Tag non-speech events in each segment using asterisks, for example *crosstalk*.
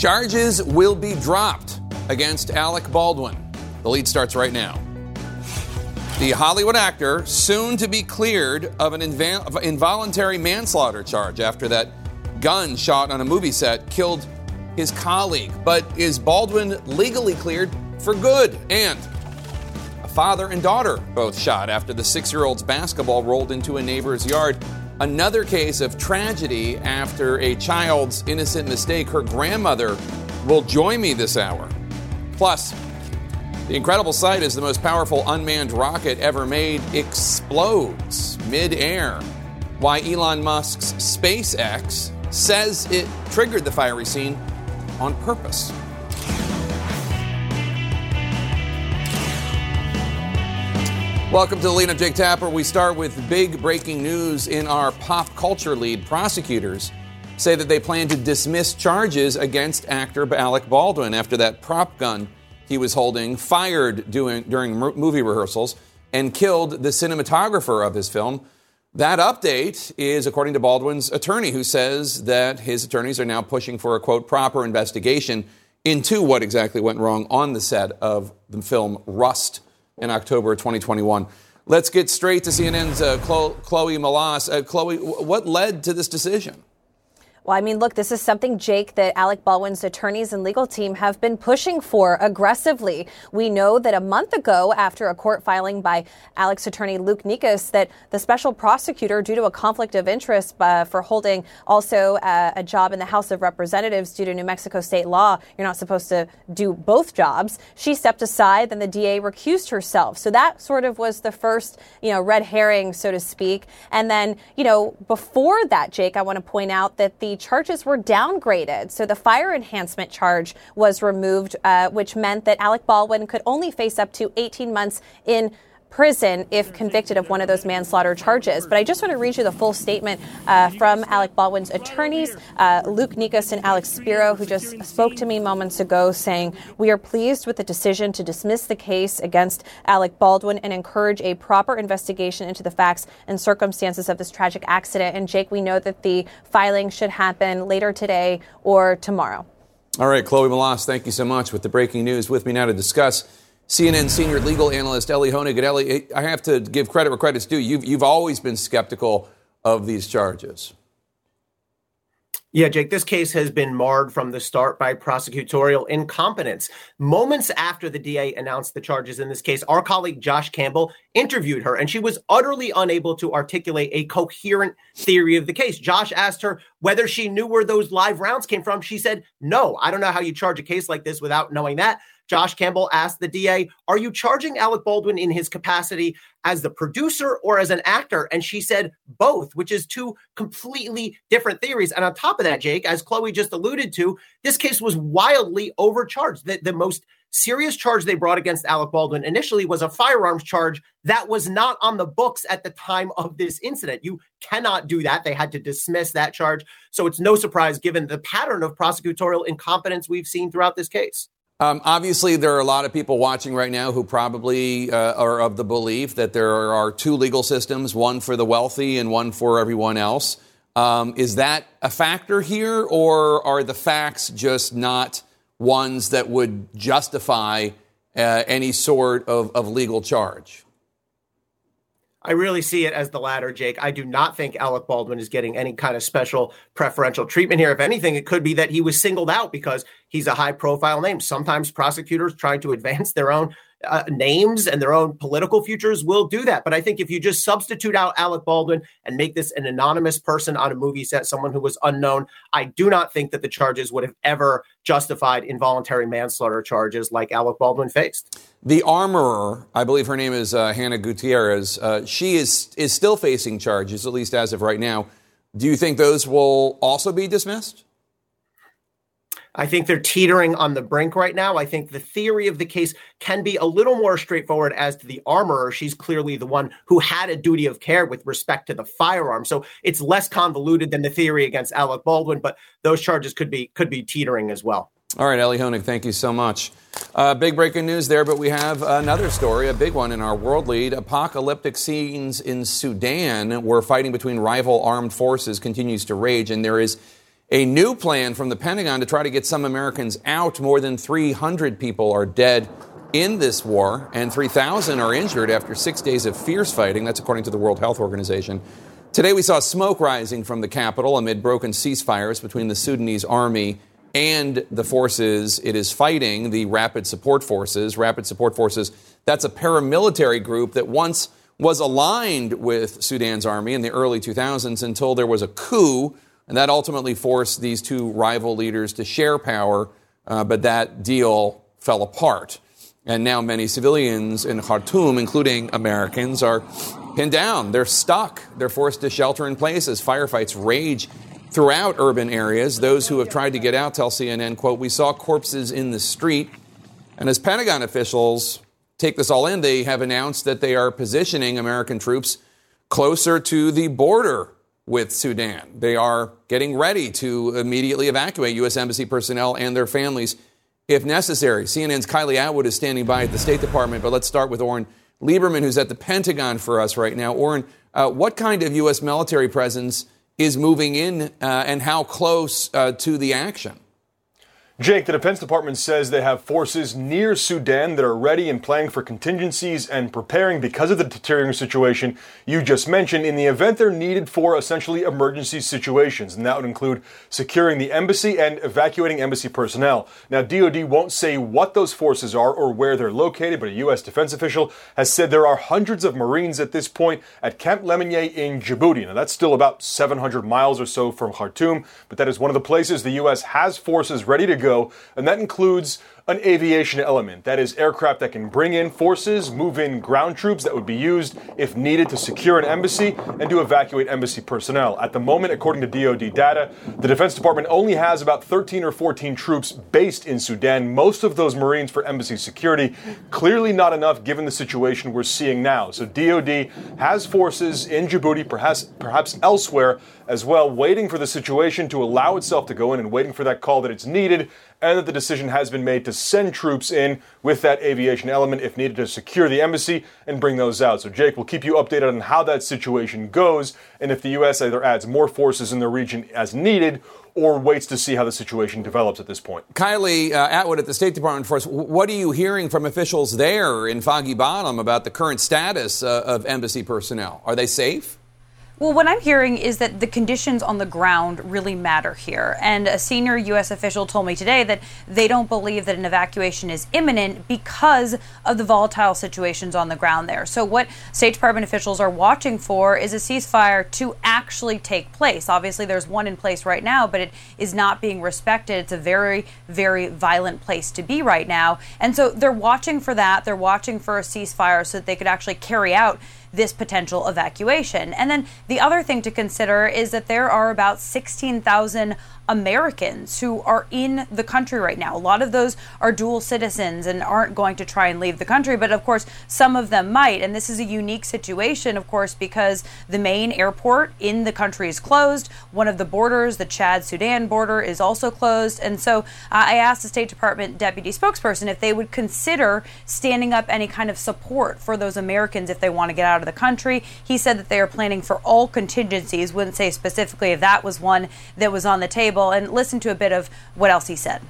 Charges will be dropped against Alec Baldwin. The lead starts right now. The Hollywood actor, soon to be cleared of an inv- involuntary manslaughter charge after that gun shot on a movie set killed his colleague. But is Baldwin legally cleared for good? And a father and daughter both shot after the six year old's basketball rolled into a neighbor's yard. Another case of tragedy after a child's innocent mistake. Her grandmother will join me this hour. Plus, the incredible sight is the most powerful unmanned rocket ever made explodes mid-air. Why Elon Musk's SpaceX says it triggered the fiery scene on purpose. Welcome to the lead. I'm Jake Tapper. We start with big breaking news in our pop culture lead. Prosecutors say that they plan to dismiss charges against actor Alec Baldwin after that prop gun he was holding fired during movie rehearsals and killed the cinematographer of his film. That update is according to Baldwin's attorney, who says that his attorneys are now pushing for a quote proper investigation into what exactly went wrong on the set of the film Rust in October 2021. Let's get straight to CNN's uh, Chloe Melas. Uh, Chloe, what led to this decision? Well, I mean, look, this is something, Jake, that Alec Baldwin's attorneys and legal team have been pushing for aggressively. We know that a month ago, after a court filing by Alec's attorney Luke Nikas, that the special prosecutor, due to a conflict of interest uh, for holding also uh, a job in the House of Representatives due to New Mexico state law, you're not supposed to do both jobs. She stepped aside, then the DA recused herself. So that sort of was the first, you know, red herring, so to speak. And then, you know, before that, Jake, I want to point out that the charges were downgraded. So the fire enhancement charge was removed, uh, which meant that Alec Baldwin could only face up to 18 months in prison if convicted of one of those manslaughter charges. But I just want to read you the full statement uh, from Alec Baldwin's attorneys, uh, Luke Nikas and Alex Spiro, who just spoke to me moments ago saying, We are pleased with the decision to dismiss the case against Alec Baldwin and encourage a proper investigation into the facts and circumstances of this tragic accident. And Jake, we know that the filing should happen later today or tomorrow. All right, Chloe Melas, thank you so much with the breaking news. With me now to discuss CNN senior legal analyst Elie Honig. Elie, I have to give credit where credit's due. You've, you've always been skeptical of these charges. Yeah, Jake, this case has been marred from the start by prosecutorial incompetence. Moments after the DA announced the charges in this case, our colleague Josh Campbell interviewed her, and she was utterly unable to articulate a coherent theory of the case. Josh asked her whether she knew where those live rounds came from. She said, No, I don't know how you charge a case like this without knowing that. Josh Campbell asked the DA, Are you charging Alec Baldwin in his capacity as the producer or as an actor? And she said both, which is two completely different theories. And on top of that, Jake, as Chloe just alluded to, this case was wildly overcharged. The, the most serious charge they brought against Alec Baldwin initially was a firearms charge that was not on the books at the time of this incident. You cannot do that. They had to dismiss that charge. So it's no surprise given the pattern of prosecutorial incompetence we've seen throughout this case. Um, obviously, there are a lot of people watching right now who probably uh, are of the belief that there are two legal systems, one for the wealthy and one for everyone else. Um, is that a factor here, or are the facts just not ones that would justify uh, any sort of, of legal charge? I really see it as the latter, Jake. I do not think Alec Baldwin is getting any kind of special preferential treatment here. If anything, it could be that he was singled out because he's a high profile name. Sometimes prosecutors trying to advance their own uh, names and their own political futures will do that. But I think if you just substitute out Alec Baldwin and make this an anonymous person on a movie set, someone who was unknown, I do not think that the charges would have ever justified involuntary manslaughter charges like Alec Baldwin faced. The armorer, I believe her name is uh, Hannah Gutierrez, uh, she is is still facing charges, at least as of right now. Do you think those will also be dismissed? I think they're teetering on the brink right now. I think the theory of the case can be a little more straightforward as to the armorer. She's clearly the one who had a duty of care with respect to the firearm. So it's less convoluted than the theory against Alec Baldwin, but those charges could be could be teetering as well. All right, Elie Honig, thank you so much. Uh, big breaking news there, but we have another story, a big one in our world lead. Apocalyptic scenes in Sudan, where fighting between rival armed forces continues to rage, and there is a new plan from the Pentagon to try to get some Americans out. More than 300 people are dead in this war, and 3,000 are injured after six days of fierce fighting. That's according to the World Health Organization. Today, we saw smoke rising from the capital amid broken ceasefires between the Sudanese army and the forces it is fighting, the Rapid Support Forces. Rapid Support Forces, that's a paramilitary group that once was aligned with Sudan's army in the early 2000s until there was a coup, and that ultimately forced these two rival leaders to share power, uh, but that deal fell apart. And now many civilians in Khartoum, including Americans, are pinned down. They're stuck. They're forced to shelter in place as firefights rage throughout urban areas. Those who have tried to get out tell CNN, quote, we saw corpses in the street. And as Pentagon officials take this all in, they have announced that they are positioning American troops closer to the border with Sudan. They are getting ready to immediately evacuate U.S. Embassy personnel and their families if necessary. CNN's Kylie Atwood is standing by at the State Department, but let's start with Oren Liebermann, who's at the Pentagon for us right now. Oren, uh, what kind of U.S. military presence is moving in uh, and how close uh, to the action? Jake, the Defense Department says they have forces near Sudan that are ready and planning for contingencies and preparing because of the deteriorating situation you just mentioned in the event they're needed for essentially emergency situations. And that would include securing the embassy and evacuating embassy personnel. Now, DoD won't say what those forces are or where they're located, but a U.S. defense official has said there are hundreds of Marines at this point at Camp Lemonnier in Djibouti. Now, that's still about 700 miles or so from Khartoum, but that is one of the places the U.S. has forces ready to go and that includes an aviation element. That is, aircraft that can bring in forces, move in ground troops that would be used if needed to secure an embassy and to evacuate embassy personnel. At the moment, according to DoD data, the Defense Department only has about 13 or 14 troops based in Sudan, most of those Marines for embassy security. Clearly not enough given the situation we're seeing now. So DoD has forces in Djibouti, perhaps, perhaps elsewhere as well, waiting for the situation to allow itself to go in and waiting for that call that it's needed and that the decision has been made to send troops in with that aviation element if needed to secure the embassy and bring those out. So, Jake, will keep you updated on how that situation goes and if the U.S. either adds more forces in the region as needed or waits to see how the situation develops at this point. Kylie uh, Atwood at the State Department for us. What are you hearing from officials there in Foggy Bottom about the current status uh, of embassy personnel? Are they safe? Well, what I'm hearing is that the conditions on the ground really matter here. And a senior U.S. official told me today that they don't believe that an evacuation is imminent because of the volatile situations on the ground there. So, what State Department officials are watching for is a ceasefire to actually take place. Obviously, there's one in place right now, but it is not being respected. It's a very, very violent place to be right now. And so, they're watching for that. They're watching for a ceasefire so that they could actually carry out this potential evacuation. And then the other thing to consider is that there are about 16,000 Americans who are in the country right now. A lot of those are dual citizens and aren't going to try and leave the country, but of course, some of them might. And this is a unique situation, of course, because the main airport in the country is closed. One of the borders, the Chad Sudan border, is also closed. And so uh, I asked the State Department deputy spokesperson if they would consider standing up any kind of support for those Americans if they want to get out of the country. He said that they are planning for all contingencies, wouldn't say specifically if that was one that was on the table table and listen to a bit of what else he said.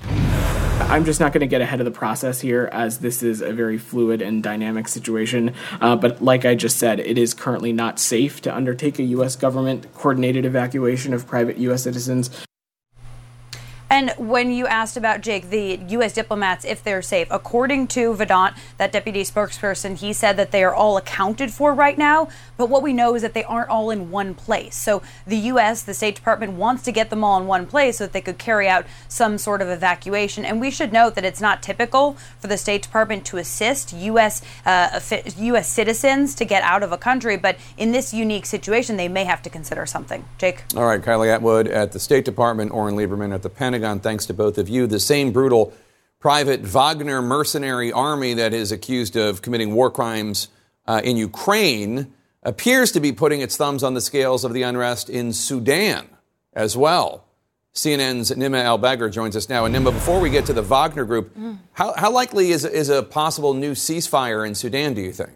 I'm just not going to get ahead of the process here, as this is a very fluid and dynamic situation. Uh, but like I just said, it is currently not safe to undertake a U.S. government coordinated evacuation of private U.S. citizens. And when you asked about Jake, the U.S. diplomats, if they're safe, according to Vedant, that deputy spokesperson, he said that they are all accounted for right now. But what we know is that they aren't all in one place. So the U.S., the State Department, wants to get them all in one place so that they could carry out some sort of evacuation. And we should note that it's not typical for the State Department to assist U.S. Uh, U.S. citizens to get out of a country. But in this unique situation, they may have to consider something. Jake. All right, Kylie Atwood at the State Department, Oren Liebermann at the Pentagon. Pentagon, thanks to both of you. The same brutal private Wagner mercenary army that is accused of committing war crimes uh, in Ukraine appears to be putting its thumbs on the scales of the unrest in Sudan as well. CNN's Nima El joins us now. And Nima, before we get to the Wagner group, mm. how, how likely is, is a possible new ceasefire in Sudan, do you think?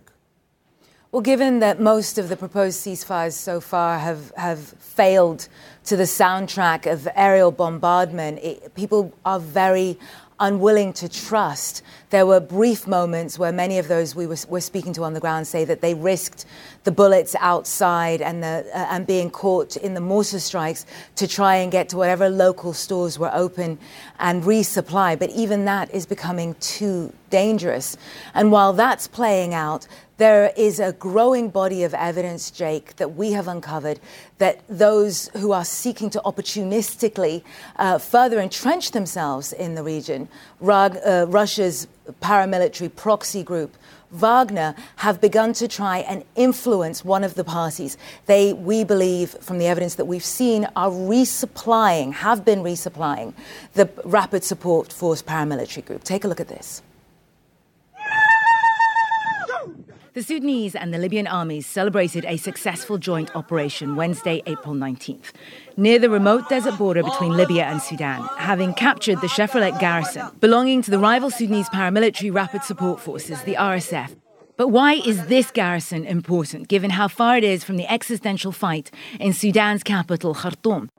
Well, given that most of the proposed ceasefires so far have, have failed to the soundtrack of aerial bombardment, it, people are very unwilling to trust. There were brief moments where many of those we were, were speaking to on the ground say that they risked the bullets outside and, the, uh, and being caught in the mortar strikes to try and get to whatever local stores were open and resupply. But even that is becoming too dangerous. And while that's playing out, there is a growing body of evidence, Jake, that we have uncovered that those who are seeking to opportunistically uh, further entrench themselves in the region, Rug, uh, Russia's paramilitary proxy group, Wagner have begun to try and influence one of the parties. They, we believe, from the evidence that we've seen, are resupplying, have been resupplying the Rapid Support Force paramilitary group. Take a look at this. The Sudanese and the Libyan armies celebrated a successful joint operation Wednesday, April 19th, near the remote desert border between Libya and Sudan, having captured the Chevrolet garrison belonging to the rival Sudanese paramilitary rapid support forces, the RSF. But why is this garrison important, given how far it is from the existential fight in Sudan's capital, Khartoum?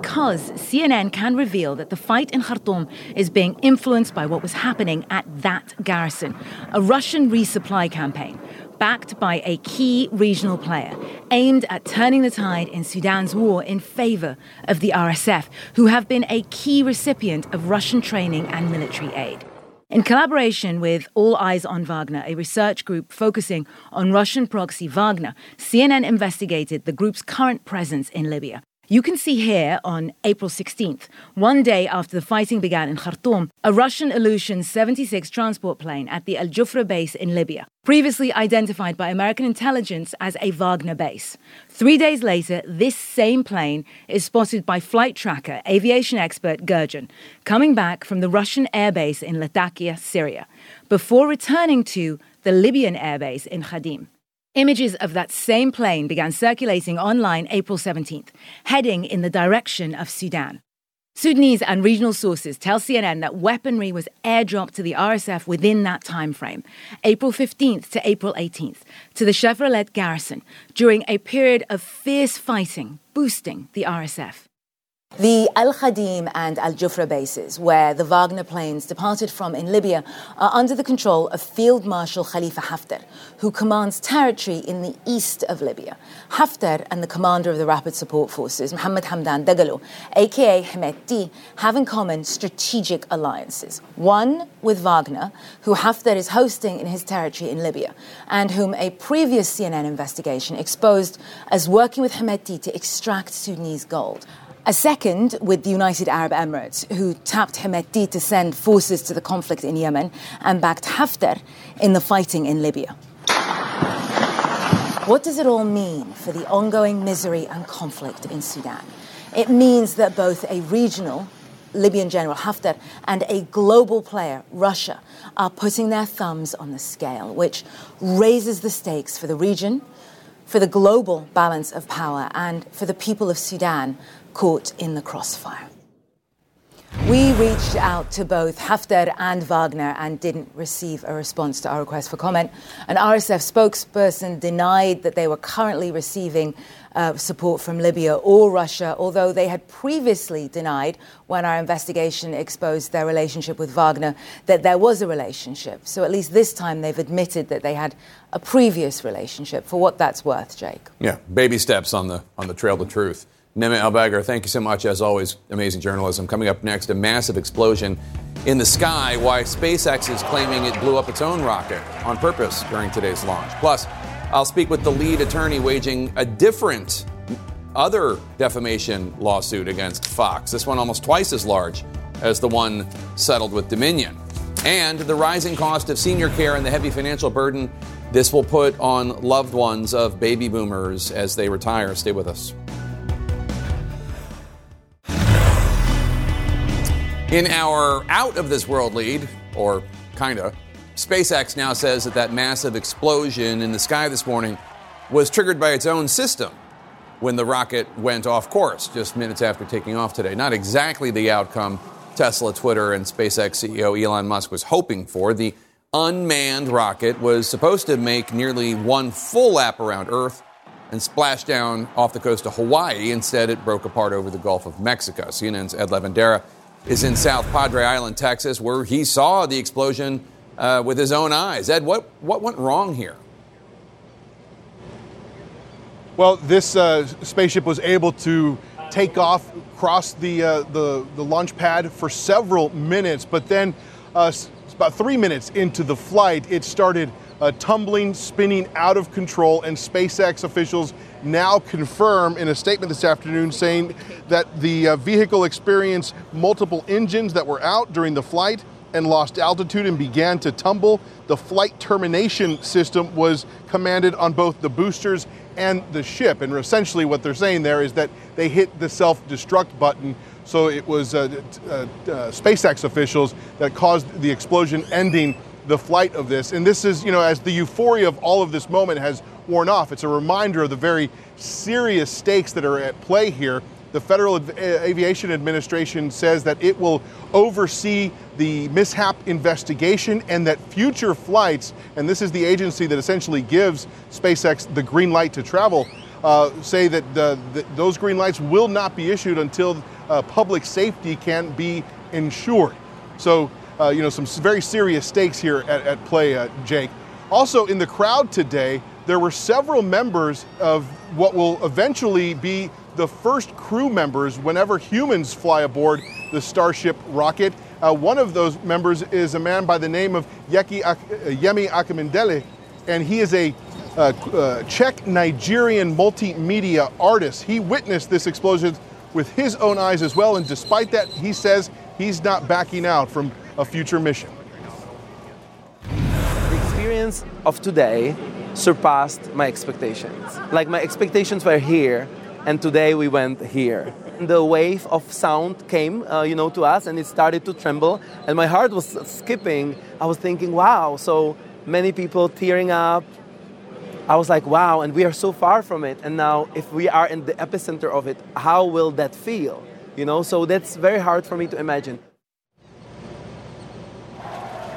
Because CNN can reveal that the fight in Khartoum is being influenced by what was happening at that garrison, a Russian resupply campaign backed by a key regional player aimed at turning the tide in Sudan's war in favor of the RSF, who have been a key recipient of Russian training and military aid. In collaboration with All Eyes on Wagner, a research group focusing on Russian proxy Wagner, CNN investigated the group's current presence in Libya. You can see here on April 16th, one day after the fighting began in Khartoum, a Russian Ilyushin 76 transport plane at the Al Jufra base in Libya, previously identified by American intelligence as a Wagner base. Three days later, this same plane is spotted by flight tracker aviation expert Gurjan, coming back from the Russian airbase in Latakia, Syria, before returning to the Libyan airbase in Khadim. Images of that same plane began circulating online April 17th, heading in the direction of Sudan. Sudanese and regional sources tell CNN that weaponry was airdropped to the RSF within that time frame, April 15th to April 18th, to the Chevrolet garrison during a period of fierce fighting, boosting the RSF. The Al Khadim and Al Jufra bases, where the Wagner planes departed from in Libya, are under the control of Field Marshal Khalifa Haftar, who commands territory in the east of Libya. Haftar and the commander of the Rapid Support Forces, Mohammed Hamdan Dagalo, aka Hemeti, have in common strategic alliances. One with Wagner, who Haftar is hosting in his territory in Libya, and whom a previous CNN investigation exposed as working with Hemeti to extract Sudanese gold. A second with the United Arab Emirates, who tapped Hemeti to send forces to the conflict in Yemen and backed Haftar in the fighting in Libya. What does it all mean for the ongoing misery and conflict in Sudan? It means that both a regional, Libyan General Haftar, and a global player, Russia, are putting their thumbs on the scale, which raises the stakes for the region, for the global balance of power, and for the people of Sudan caught in the crossfire. We reached out to both Haftar and Wagner and didn't receive a response to our request for comment. An RSF spokesperson denied that they were currently receiving uh, support from Libya or Russia, although they had previously denied, when our investigation exposed their relationship with Wagner, that there was a relationship. So at least this time they've admitted that they had a previous relationship, for what that's worth, Jake. Yeah, baby steps on the, on the trail to truth. Nima Elbagir, thank you so much. As always, amazing journalism. Coming up next, a massive explosion in the sky. Why SpaceX is claiming it blew up its own rocket on purpose during today's launch. Plus, I'll speak with the lead attorney waging a different other defamation lawsuit against Fox. This one almost twice as large as the one settled with Dominion. And the rising cost of senior care and the heavy financial burden this will put on loved ones of baby boomers as they retire. Stay with us. In our out of this world lead, or kinda, SpaceX now says that that massive explosion in the sky this morning was triggered by its own system when the rocket went off course just minutes after taking off today. Not exactly the outcome Tesla, Twitter, and SpaceX CEO Elon Musk was hoping for. The unmanned rocket was supposed to make nearly one full lap around Earth and splash down off the coast of Hawaii. Instead, it broke apart over the Gulf of Mexico. CNN's Ed Lavandera is in South Padre Island, Texas, where he saw the explosion uh, with his own eyes. Ed, what, what went wrong here? Well, this uh, spaceship was able to take off, cross the, uh, the, the launch pad for several minutes, but then uh, about three minutes into the flight, it started uh, tumbling, spinning out of control, and SpaceX officials now confirm in a statement this afternoon saying that the uh, vehicle experienced multiple engines that were out during the flight and lost altitude and began to tumble. The flight termination system was commanded on both the boosters and the ship. And essentially, what they're saying there is that they hit the self destruct button. So it was uh, uh, uh, SpaceX officials that caused the explosion, ending the flight of this. And this is, you know, as the euphoria of all of this moment has worn off, it's a reminder of the very serious stakes that are at play here. The Federal Aviation Administration says that it will oversee the mishap investigation and that future flights, and this is the agency that essentially gives SpaceX the green light to travel, uh, say that the, the, those green lights will not be issued until uh, public safety can be ensured. So uh, you know, some very serious stakes here at, at play, uh, Jake. Also, in the crowd today, there were several members of what will eventually be the first crew members whenever humans fly aboard the Starship rocket. Uh, one of those members is a man by the name of Yeki Ak- uh, Yemi Akimendele, and he is a uh, uh, Czech Nigerian multimedia artist. He witnessed this explosion with his own eyes as well, and despite that, he says he's not backing out from a future mission. The experience of today surpassed my expectations. Like my expectations were here, and today we went here. The wave of sound came, uh, you know, to us, and it started to tremble, and my heart was skipping. I was thinking, wow, so many people tearing up. I was like, wow, and we are so far from it. And now, if we are in the epicenter of it, how will that feel? You know, so that's very hard for me to imagine.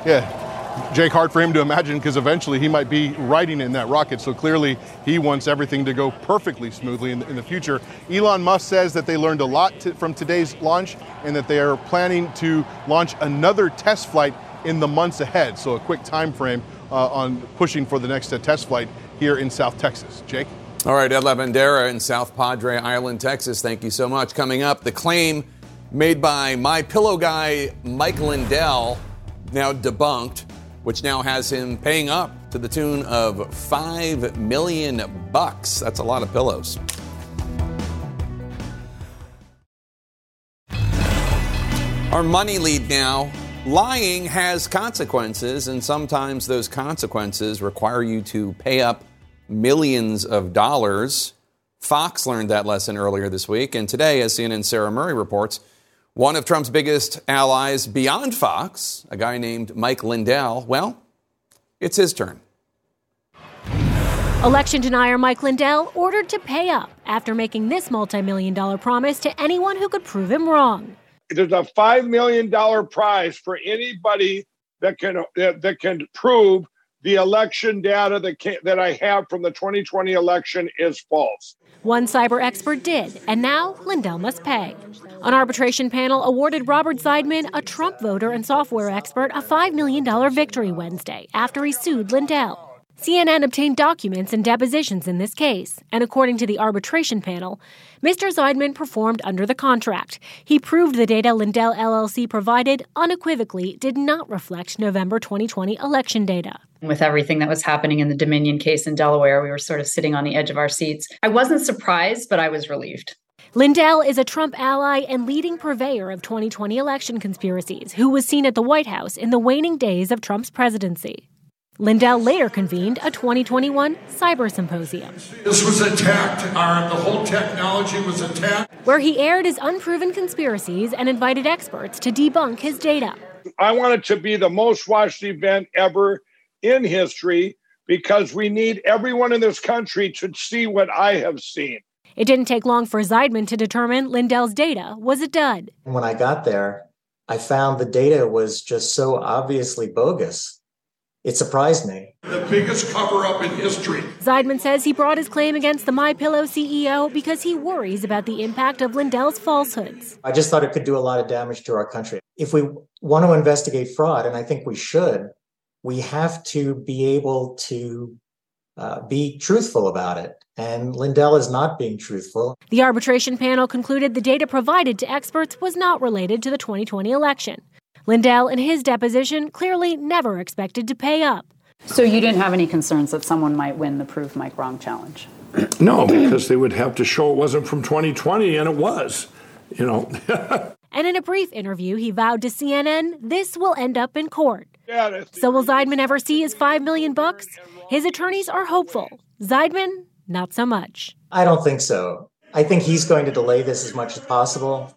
Yeah, Jake, hard for him to imagine because eventually he might be riding in that rocket. So clearly he wants everything to go perfectly smoothly in the, in the future. Elon Musk says that they learned a lot to, from today's launch and that they are planning to launch another test flight in the months ahead. So a quick time frame uh, on pushing for the next uh, test flight here in South Texas. Jake? All right, Ed Lavandera in South Padre Island, Texas. Thank you so much. Coming up, the claim made by my pillow guy Mike Lindell now debunked, which now has him paying up to the tune of five million bucks. That's a lot of pillows. Our money lead now. Lying has consequences, and sometimes those consequences require you to pay up millions of dollars. Fox learned that lesson earlier this week, and today, as CNN's Sarah Murray reports, one of Trump's biggest allies beyond Fox, a guy named Mike Lindell, well, it's his turn. Election denier Mike Lindell ordered to pay up after making this multi-million dollar promise to anyone who could prove him wrong. There's a $5 million prize for anybody that can, that, that can prove the election data that, can, that I have from the 2020 election is false. One cyber expert did, and now Lindell must pay. An arbitration panel awarded Robert Zeidman, a Trump voter and software expert, a $5 million victory Wednesday after he sued Lindell. CNN obtained documents and depositions in this case, and according to the arbitration panel, Mr. Zeidman performed under the contract. He proved the data Lindell LLC provided unequivocally did not reflect November 2020 election data. With everything that was happening in the Dominion case in Delaware, we were sort of sitting on the edge of our seats. I wasn't surprised, but I was relieved. Lindell is a Trump ally and leading purveyor of 2020 election conspiracies, who was seen at the White House in the waning days of Trump's presidency. Lindell later convened a 2021 cyber symposium. This was attacked, our, the whole technology was attacked. Where he aired his unproven conspiracies and invited experts to debunk his data. I want it to be the most watched event ever in history because we need everyone in this country to see what I have seen. It didn't take long for Zeidman to determine Lindell's data was a dud. When I got there, I found the data was just so obviously bogus it surprised me. The biggest cover up in history. Zeidman says he brought his claim against the MyPillow CEO because he worries about the impact of Lindell's falsehoods. I just thought it could do a lot of damage to our country. If we want to investigate fraud, and I think we should, we have to be able to uh, be truthful about it. And Lindell is not being truthful. The arbitration panel concluded the data provided to experts was not related to the 2020 election. Lindell, in his deposition, clearly never expected to pay up. So you didn't have any concerns that someone might win the Prove Mike Wrong challenge? *clears throat* No, because they would have to show it wasn't from 2020, and it was. You know. *laughs* and in a brief interview, he vowed to CNN this will end up in court. Yeah, so will Zeidman ever see his five million bucks? His attorneys are hopeful. Zeidman, not so much. I don't think so. I think he's going to delay this as much as possible.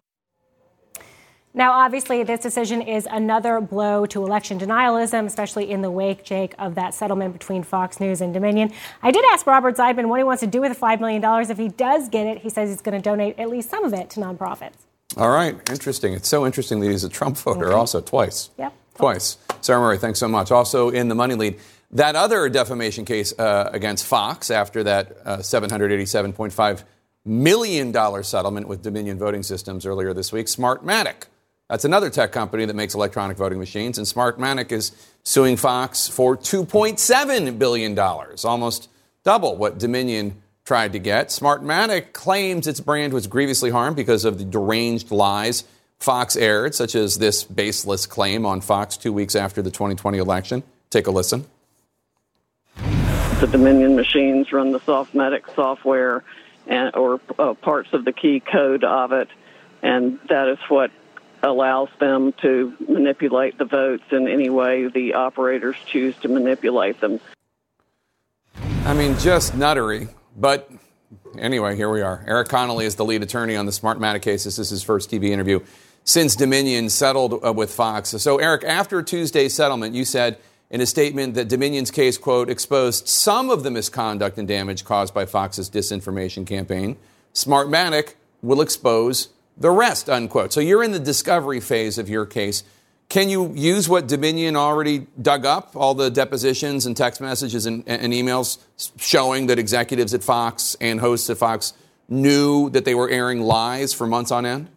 Now, obviously, this decision is another blow to election denialism, especially in the wake, Jake, of that settlement between Fox News and Dominion. I did ask Robert Zeidman what he wants to do with the $5 million. If he does get it, he says he's going to donate at least some of it to nonprofits. All right, interesting. It's so interesting that he's a Trump voter okay. also, twice. Yep. Twice. Sarah Murray, thanks so much. Also in the money lead, that other defamation case uh, against Fox after that uh, $787.5 million settlement with Dominion Voting Systems earlier this week, Smartmatic that's another tech company that makes electronic voting machines, and Smartmatic is suing Fox for $2.7 billion, almost double what Dominion tried to get. Smartmatic claims its brand was grievously harmed because of the deranged lies Fox aired, such as this baseless claim on Fox two weeks after the 2020 election. Take a listen. The Dominion machines run the Smartmatic software and, or uh, parts of the key code of it, and that is what allows them to manipulate the votes in any way the operators choose to manipulate them. I mean, just nuttery. But anyway, here we are. Erik Connolly is the lead attorney on the Smartmatic case. This is his first TV interview since Dominion settled uh, with Fox. So, Erik, after Tuesday's settlement, you said in a statement that Dominion's case, quote, exposed some of the misconduct and damage caused by Fox's disinformation campaign. Smartmatic will expose the rest, unquote. So you're in the discovery phase of your case. Can you use what Dominion already dug up, all the depositions and text messages and, and, emails showing that executives at Fox and hosts at Fox knew that they were airing lies for months on end?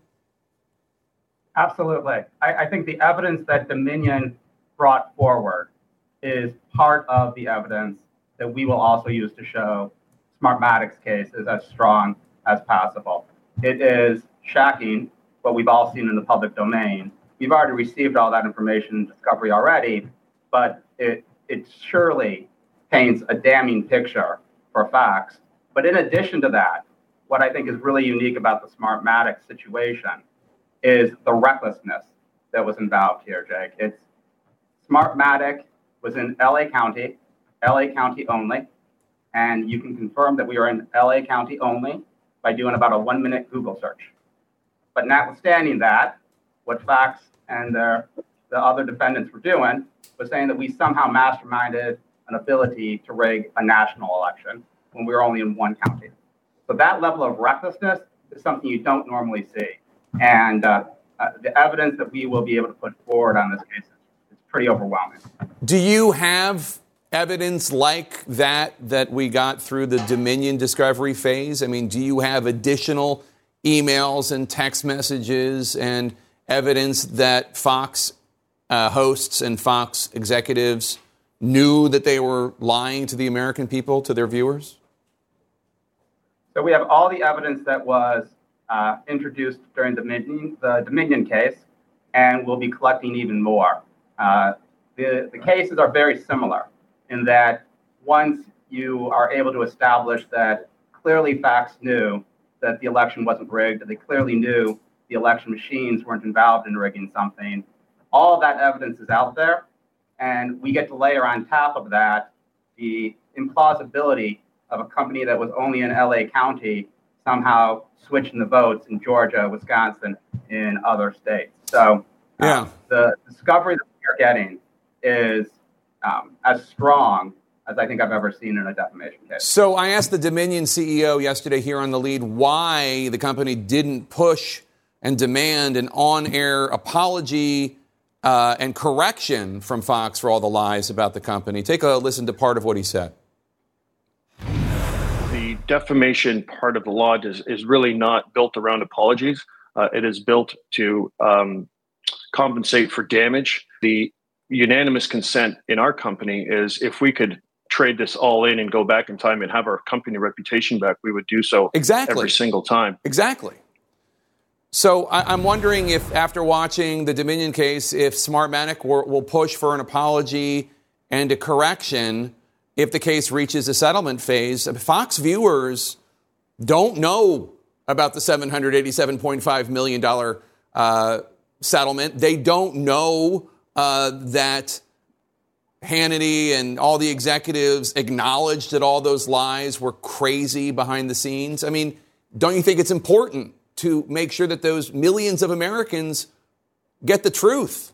Absolutely. I, I think the evidence that Dominion brought forward is part of the evidence that we will also use to show Smartmatic's case is as strong as possible. It is shocking what we've all seen in the public domain. We've already received all that information in discovery already, but it, it surely paints a damning picture for Fox. But in addition to that, what I think is really unique about the Smartmatic situation is the recklessness that was involved here, Jake. It's Smartmatic was in LA County, LA County only, and you can confirm that we are in LA County only by doing about a one minute Google search. But notwithstanding that, what Fox and the, the other defendants were doing was saying that we somehow masterminded an ability to rig a national election when we were only in one county. So that level of recklessness is something you don't normally see. And uh, uh, the evidence that we will be able to put forward on this case is pretty overwhelming. Do you have evidence like that that we got through the Dominion discovery phase? I mean, do you have additional emails and text messages and evidence that Fox uh, hosts and Fox executives knew that they were lying to the American people, to their viewers? So we have all the evidence that was uh, introduced during the Dominion, the Dominion case, and we'll be collecting even more. Uh, the, the cases are very similar in that once you are able to establish that clearly Fox knew that the election wasn't rigged, that they clearly knew the election machines weren't involved in rigging something. All that evidence is out there, and we get to layer on top of that the implausibility of a company that was only in LA County somehow switching the votes in Georgia, Wisconsin, in other states. So, uh, yeah. the discovery that we are getting is um, as strong as I think I've ever seen in a defamation case. So I asked the Dominion CEO yesterday here on the lead why the company didn't push and demand an on air apology uh, and correction from Fox for all the lies about the company. Take a listen to part of what he said. The defamation part of the law is, is really not built around apologies. Uh, it is built to um, compensate for damage. The unanimous consent in our company is if we could trade this all in and go back in time and have our company reputation back, we would do so exactly every single time. Exactly. So I, am wondering if, after watching the Dominion case, if Smartmatic will, will push for an apology and a correction if the case reaches a settlement phase. Fox viewers don't know about the $787.5 million uh, settlement. They don't know uh, that Hannity and all the executives acknowledged that all those lies were crazy behind the scenes. I mean, don't you think it's important to make sure that those millions of Americans get the truth?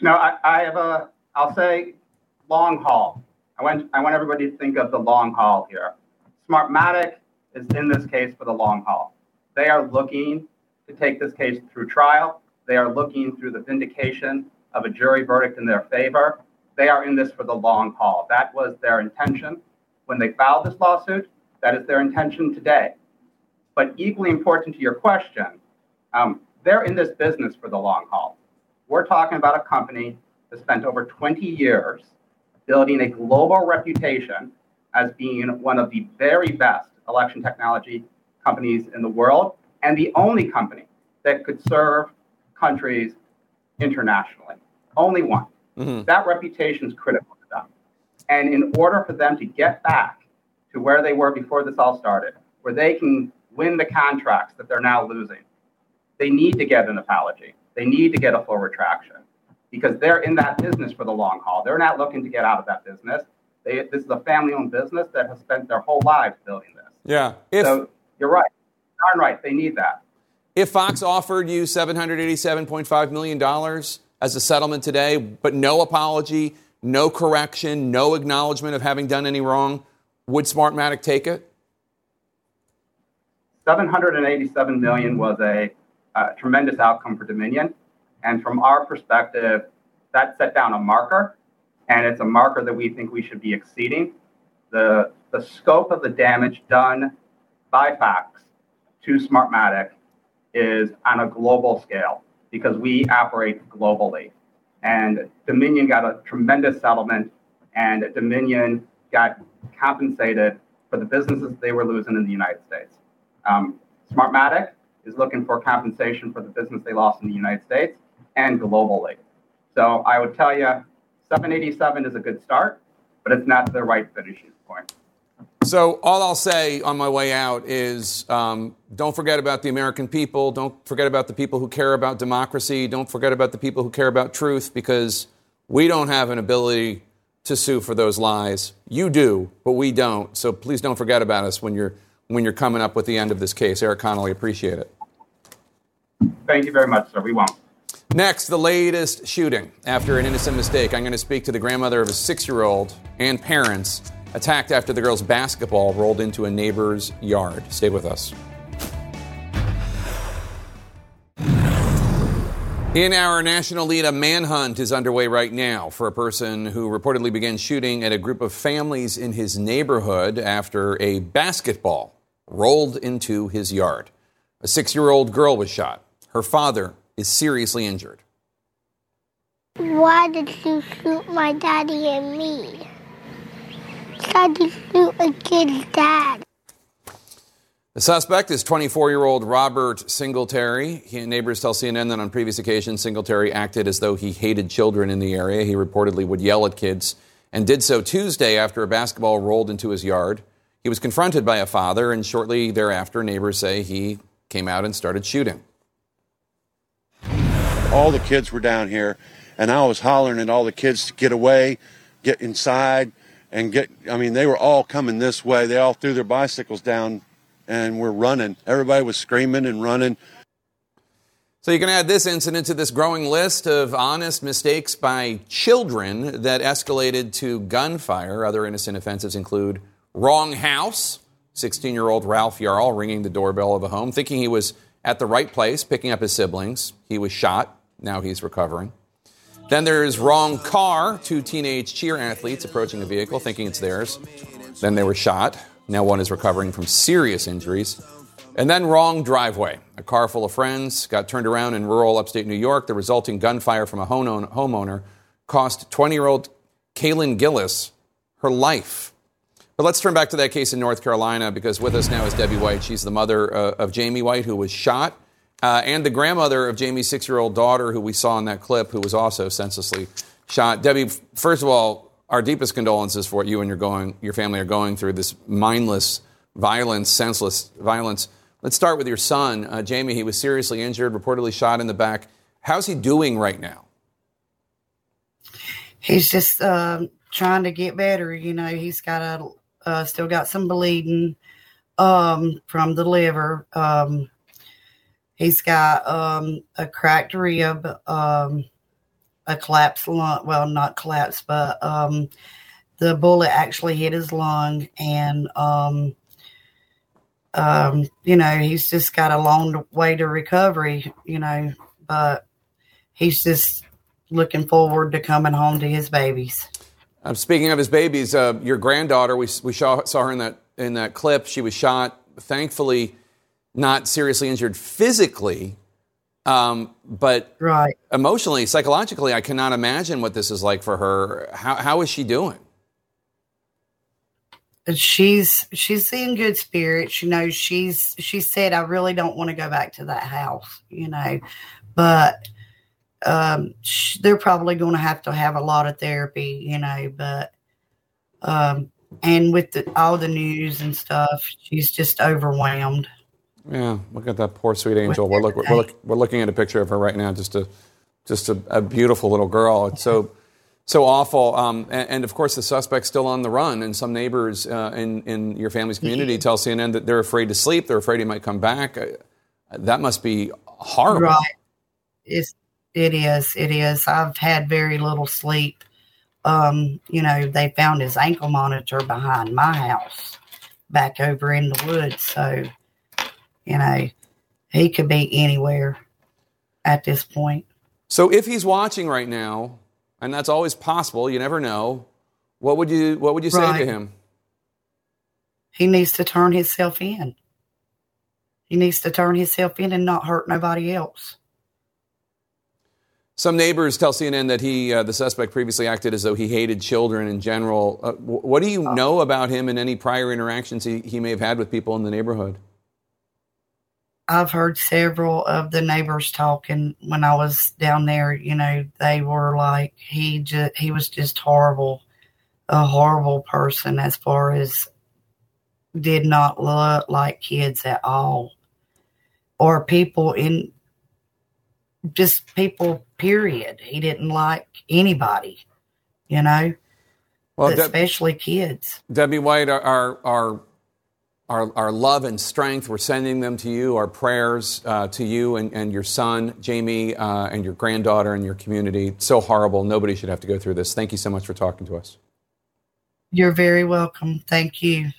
No, I, I have a, I'll say long haul. I want, I want everybody to think of the long haul here. Smartmatic is in this case for the long haul. They are looking to take this case through trial. They are looking through the vindication of a jury verdict in their favor. They are in this for the long haul. That was their intention when they filed this lawsuit. That is their intention today. But equally important to your question, um, they're in this business for the long haul. We're talking about a company that spent over 20 years building a global reputation as being one of the very best election technology companies in the world and the only company that could serve countries internationally. Only one. Mm-hmm. That reputation is critical to them. And in order for them to get back to where they were before this all started, where they can win the contracts that they're now losing, they need to get an apology. They need to get a full retraction because they're in that business for the long haul. They're not looking to get out of that business. They, this is a family-owned business that has spent their whole lives building this. Yeah. If, so you're right. Darn right. They need that. If Fox offered you $787.5 million as a settlement today, but no apology, no correction, no acknowledgement of having done any wrong, would Smartmatic take it? 787 million was a, a tremendous outcome for Dominion. And from our perspective, that set down a marker, and it's a marker that we think we should be exceeding. The, the scope of the damage done by Fox to Smartmatic is on a global scale because we operate globally. And Dominion got a tremendous settlement, and Dominion got compensated for the businesses they were losing in the United States. Um, Smartmatic is looking for compensation for the business they lost in the United States and globally. So I would tell you, 787 is a good start, but it's not the right finishing point. So all I'll say on my way out is um, don't forget about the American people. Don't forget about the people who care about democracy. Don't forget about the people who care about truth because we don't have an ability to sue for those lies. You do, but we don't. So please don't forget about us when you're when you're coming up with the end of this case. Erik Connolly, appreciate it. Thank you very much, sir. We won't. Next, the latest shooting. After an innocent mistake, I'm going to speak to the grandmother of a six year old and parents attacked after the girl's basketball rolled into a neighbor's yard. Stay with us. In our national lead, a manhunt is underway right now for a person who reportedly began shooting at a group of families in his neighborhood after a basketball rolled into his yard. A six year old girl was shot. Her father is seriously injured. Why did you shoot my daddy and me? Tried to shoot a kid's dad. The suspect is 24 year old Robert Singletary. He, neighbors tell CNN that on previous occasions, Singletary acted as though he hated children in the area. He reportedly would yell at kids and did so Tuesday after a basketball rolled into his yard. He was confronted by a father, and shortly thereafter, neighbors say he came out and started shooting. All the kids were down here, and I was hollering at all the kids to get away, get inside and get, I mean, they were all coming this way. They all threw their bicycles down and were running. Everybody was screaming and running. So you can add this incident to this growing list of honest mistakes by children that escalated to gunfire. Other innocent offenses include wrong house, 16 year old Ralph Yarl ringing the doorbell of a home, thinking he was at the right place, picking up his siblings. He was shot Now he's recovering. Then there's wrong car. Two teenage cheer athletes approaching a vehicle thinking it's theirs. Then they were shot. Now one is recovering from serious injuries. And then wrong driveway. A car full of friends got turned around in rural upstate New York. The resulting gunfire from a homeowner cost 20 year old Kaylin Gillis her life. But let's turn back to that case in North Carolina because with us now is Debbie White. She's the mother uh, of Jamie White, who was shot, uh, and the grandmother of Jamie's six year old daughter, who we saw in that clip, who was also senselessly shot. Debbie, first of all, our deepest condolences for what you and your, going, your family are going through this mindless violence, senseless violence. Let's start with your son, uh, Jamie. He was seriously injured, reportedly shot in the back. How's he doing right now? He's just um, trying to get better. You know, he's got a uh, still got some bleeding um, from the liver. Um, he's got um, a cracked rib, um, a collapsed lung. Well, not collapsed, but um, the bullet actually hit his lung, and um, you know he's just got a long way to recovery. You know, but he's just looking forward to coming home to his babies. Uh, speaking of his babies, uh, your granddaughter, we, we saw, saw her in that, in that clip. She was shot, thankfully, not seriously injured physically, um, but right. emotionally, psychologically, I cannot imagine what this is like for her. How, how is she doing? She's she's in good spirits. You know, she's she said, "I really don't want to go back to that house." You know, but um, sh- they're probably going to have to have a lot of therapy, you know, but, um, and with the, all the news and stuff, she's just overwhelmed. Yeah, look at that poor sweet angel. We're, look, we're, look, we're looking at a picture of her right now. Just a, just a, a beautiful little girl. It's so, so awful. Um, and, and, of course, the suspect's still on the run. And some neighbors uh, in in your family's community tell CNN that they're afraid to sleep. They're afraid he might come back. Uh, that must be horrible. Right. It's it is. It is. I've had very little sleep. Um, you know, they found his ankle monitor behind my house back over in the woods. So, you know, he could be anywhere at this point. So if he's watching right now, and that's always possible, you never know, what would you what would you say right. to him? He needs to turn himself in. He needs to turn himself in and not hurt nobody else. Some neighbors tell CNN that he, uh, the suspect, previously acted as though he hated children in general. Uh, what do you uh. know about him and any prior interactions he, he may have had with people in the neighborhood? I've heard several of the neighbors talking when I was down there. You know, they were like he just he was just horrible, a horrible person as far as did not look like kids at all, or people in just people, period. He didn't like anybody, you know, well, especially De- kids. Debbie White, our, our, our, our, love and strength, we're sending them to you, our prayers uh, to you and, and your son, Jamie, uh, and your granddaughter and your community. So horrible. Nobody should have to go through this. Thank you so much for talking to us. You're very welcome. Thank you.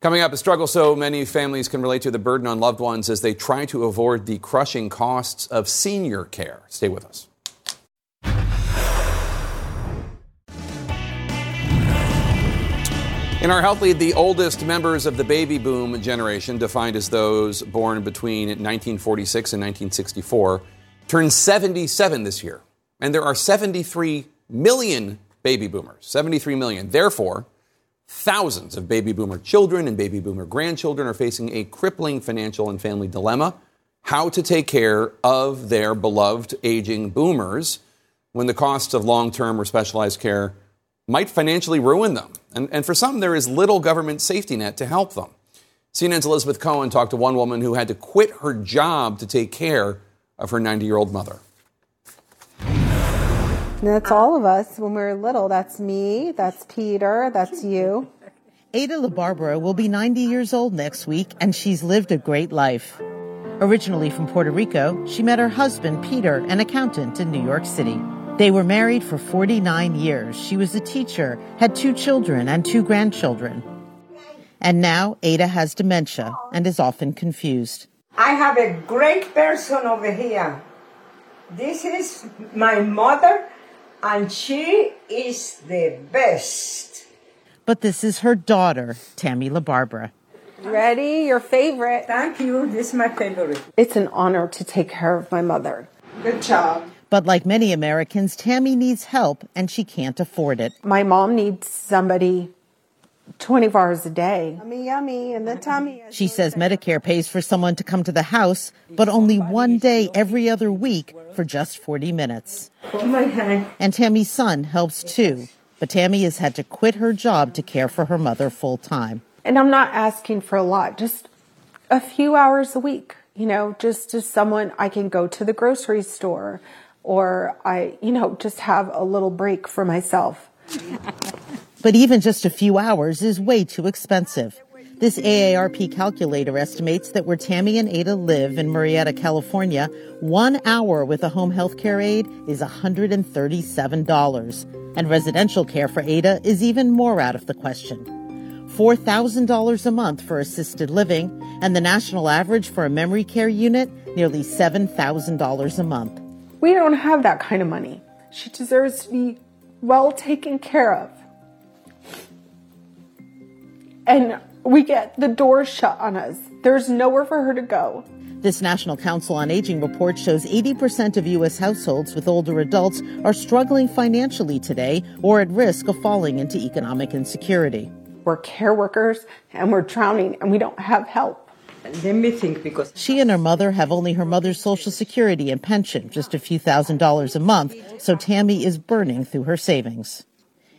Coming up, a struggle so many families can relate to the burden on loved ones as they try to avoid the crushing costs of senior care. Stay with us. In our health lead, the oldest members of the baby boom generation, defined as those born between 1946 and 1964, turned 77 this year. And there are 73 million baby boomers. 73 million. Therefore, Thousands of baby boomer children and baby boomer grandchildren are facing a crippling financial and family dilemma how to take care of their beloved aging boomers when the costs of long term or specialized care might financially ruin them. And, and for some, there is little government safety net to help them. CNN's Elizabeth Cohen talked to one woman who had to quit her job to take care of her 90 year old mother. That's all of us when we are little. That's me, that's Peter, that's you. Ada LaBarbera will be 90 years old next week, and she's lived a great life. Originally from Puerto Rico, she met her husband, Peter, an accountant in New York City. They were married for 49 years. She was a teacher, had two children and two grandchildren. And now Ada has dementia and is often confused. I have a great person over here This is my mother, and she is the best. But this is her daughter, Tammy LaBarbera. Ready? Your favorite. Thank you. This is my favorite. It's an honor to take care of my mother. Good job. But like many Americans, Tammy needs help and she can't afford it. My mom needs somebody 24 hours a day. Yummy, yummy, and the tummy. She says Medicare pays for someone to come to the house, but only one day every other week for just 40 minutes. Hold. And Tammy's son helps too. But Tammy has had to quit her job to care for her mother full time. And I'm not asking for a lot, just a few hours a week, you know, just as someone I can go to the grocery store or I, you know, just have a little break for myself. *laughs* But even just a few hours is way too expensive. This AARP calculator estimates that where Tammy and Ada live in Murrieta, California, one hour with a home health care aide is $137. And residential care for Ada is even more out of the question. $4,000 a month for assisted living, and the national average for a memory care unit, nearly $7,000 a month. We don't have that kind of money. She deserves to be well taken care of. And we get the doors shut on us. There's nowhere for her to go. This National Council on Aging report shows 80% of U.S. households with older adults are struggling financially today or at risk of falling into economic insecurity. We're care workers and we're drowning and we don't have help. Let me think because She and her mother have only her mother's Social Security and pension, just a few thousand dollars a month, so Tammy is burning through her savings.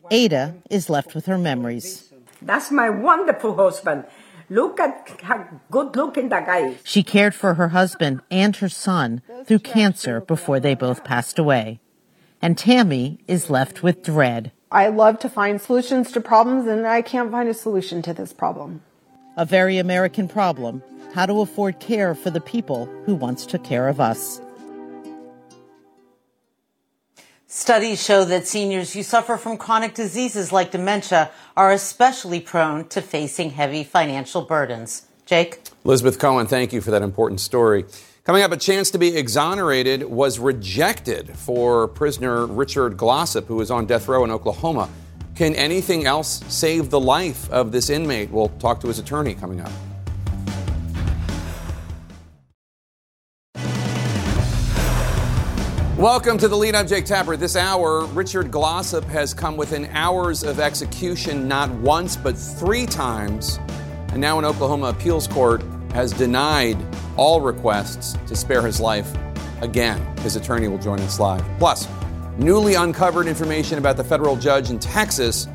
Ada is left with her memories. that's my wonderful husband. Look at how good looking that guy is. She cared for her husband and her son through cancer before they both passed away. And Tammy is left with dread. I love to find solutions to problems and I can't find a solution to this problem. A very American problem how to afford care for the people who once took care of us. Studies show that seniors who suffer from chronic diseases like dementia are especially prone to facing heavy financial burdens. Jake? Elizabeth Cohen, thank you for that important story. Coming up, a chance to be exonerated was rejected for prisoner Richard Glossip, who is on death row in Oklahoma. Can anything else save the life of this inmate? We'll talk to his attorney coming up. Welcome to the lead. I'm Jake Tapper. This hour, Richard Glossip has come within hours of execution not once but three times. And now an Oklahoma appeals court has denied all requests to spare his life again. His attorney will join us live. Plus, newly uncovered information about the federal judge in Texas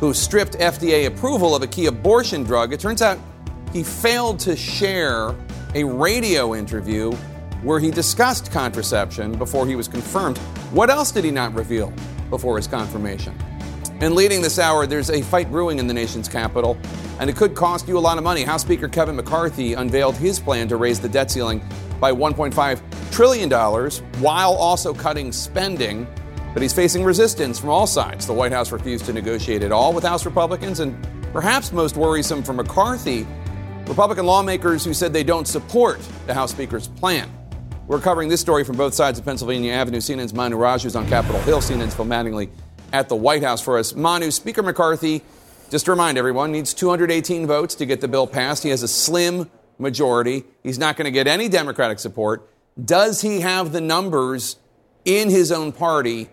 who stripped FDA approval of a key abortion drug. It turns out he failed to share a radio interview where he discussed contraception before he was confirmed. What else did he not reveal before his confirmation? And leading this hour, there's a fight brewing in the nation's capital, and it could cost you a lot of money. House Speaker Kevin McCarthy unveiled his plan to raise the debt ceiling by $1.5 trillion while also cutting spending. But he's facing resistance from all sides. The White House refused to negotiate at all with House Republicans, and perhaps most worrisome for McCarthy, Republican lawmakers who said they don't support the House Speaker's plan. We're covering this story from both sides of Pennsylvania Avenue. CNN's Manu Raju on Capitol Hill. CNN's Phil Mattingly at the White House for us. Manu, Speaker McCarthy, just to remind everyone, needs 218 votes to get the bill passed. He has a slim majority. He's not going to get any Democratic support. Does he have the numbers in his own party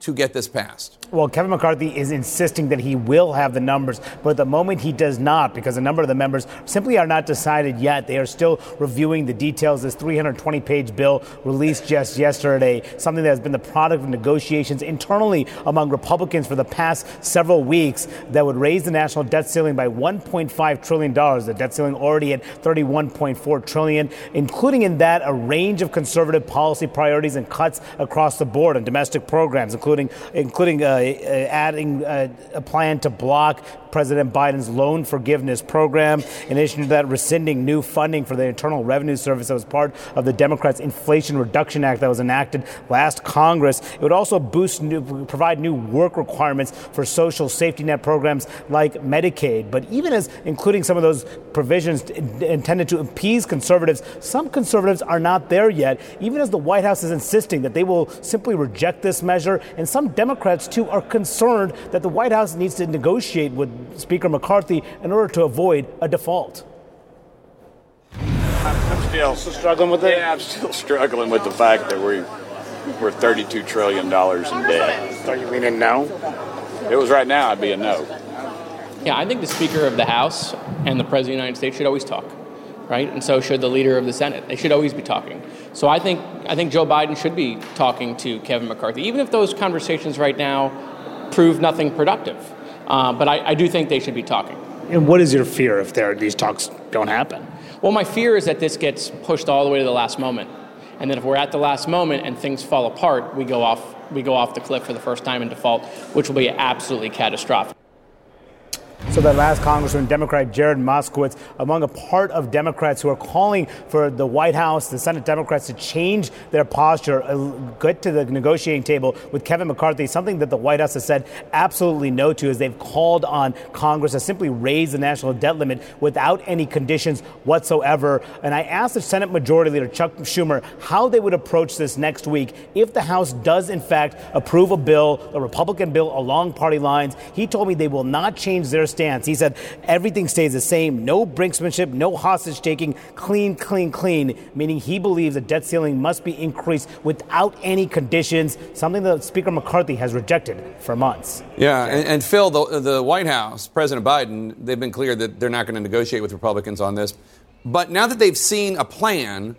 to get this passed? Well, Kevin McCarthy is insisting that he will have the numbers, but at the moment he does not because a number of the members simply are not decided yet. They are still reviewing the details. This 320 page bill released just yesterday, something that has been the product of negotiations internally among Republicans for the past several weeks that would raise the national debt ceiling by $1.5 trillion. The debt ceiling already at 31.4 trillion, including in that a range of conservative policy priorities and cuts across the board on domestic programs, including including uh, adding uh, a plan to block President Biden's loan forgiveness program, in addition to that, rescinding new funding for the Internal Revenue Service that was part of the Democrats' Inflation Reduction Act that was enacted last Congress. It would also boost, new, provide new work requirements for social safety net programs like Medicaid. But even as including some of those provisions intended to appease conservatives, some conservatives are not there yet, even as the White House is insisting that they will simply reject this measure. And some Democrats, too, are concerned that the White House needs to negotiate with Speaker McCarthy in order to avoid a default. I'm still, still struggling with it. Yeah, I'm still struggling with the fact that we we're 32 trillion dollars in debt. Are you meaning no? If it was right now, I'd be a no. Yeah, I think the Speaker of the House and the President of the United States should always talk, right? And so should the leader of the Senate. They should always be talking. So I think I think Joe Biden should be talking to Kevin McCarthy, even if those conversations right now prove nothing productive. Uh, but I, I do think they should be talking. And what is your fear if there these talks don't happen? Well, my fear is that this gets pushed all the way to the last moment, and then if we're at the last moment and things fall apart, we go off we go off the cliff for the first time in default, which will be absolutely catastrophic. So that last Congressman, Democrat Jared Moskowitz, among a part of Democrats who are calling for the White House, the Senate Democrats to change their posture, uh, get to the negotiating table with Kevin McCarthy, something that the White House has said absolutely no to, as they've called on Congress to simply raise the national debt limit without any conditions whatsoever. And I asked the Senate Majority Leader Chuck Schumer how they would approach this next week if the House does, in fact, approve a bill, a Republican bill along party lines. He told me they will not change their stance. He said everything stays the same no brinksmanship, no hostage taking, clean, clean, clean, meaning he believes the debt ceiling must be increased without any conditions, something that Speaker McCarthy has rejected for months. Yeah, and, and Phil, the, the White House, President Biden, they've been clear that they're not going to negotiate with Republicans on this. But now that they've seen a plan,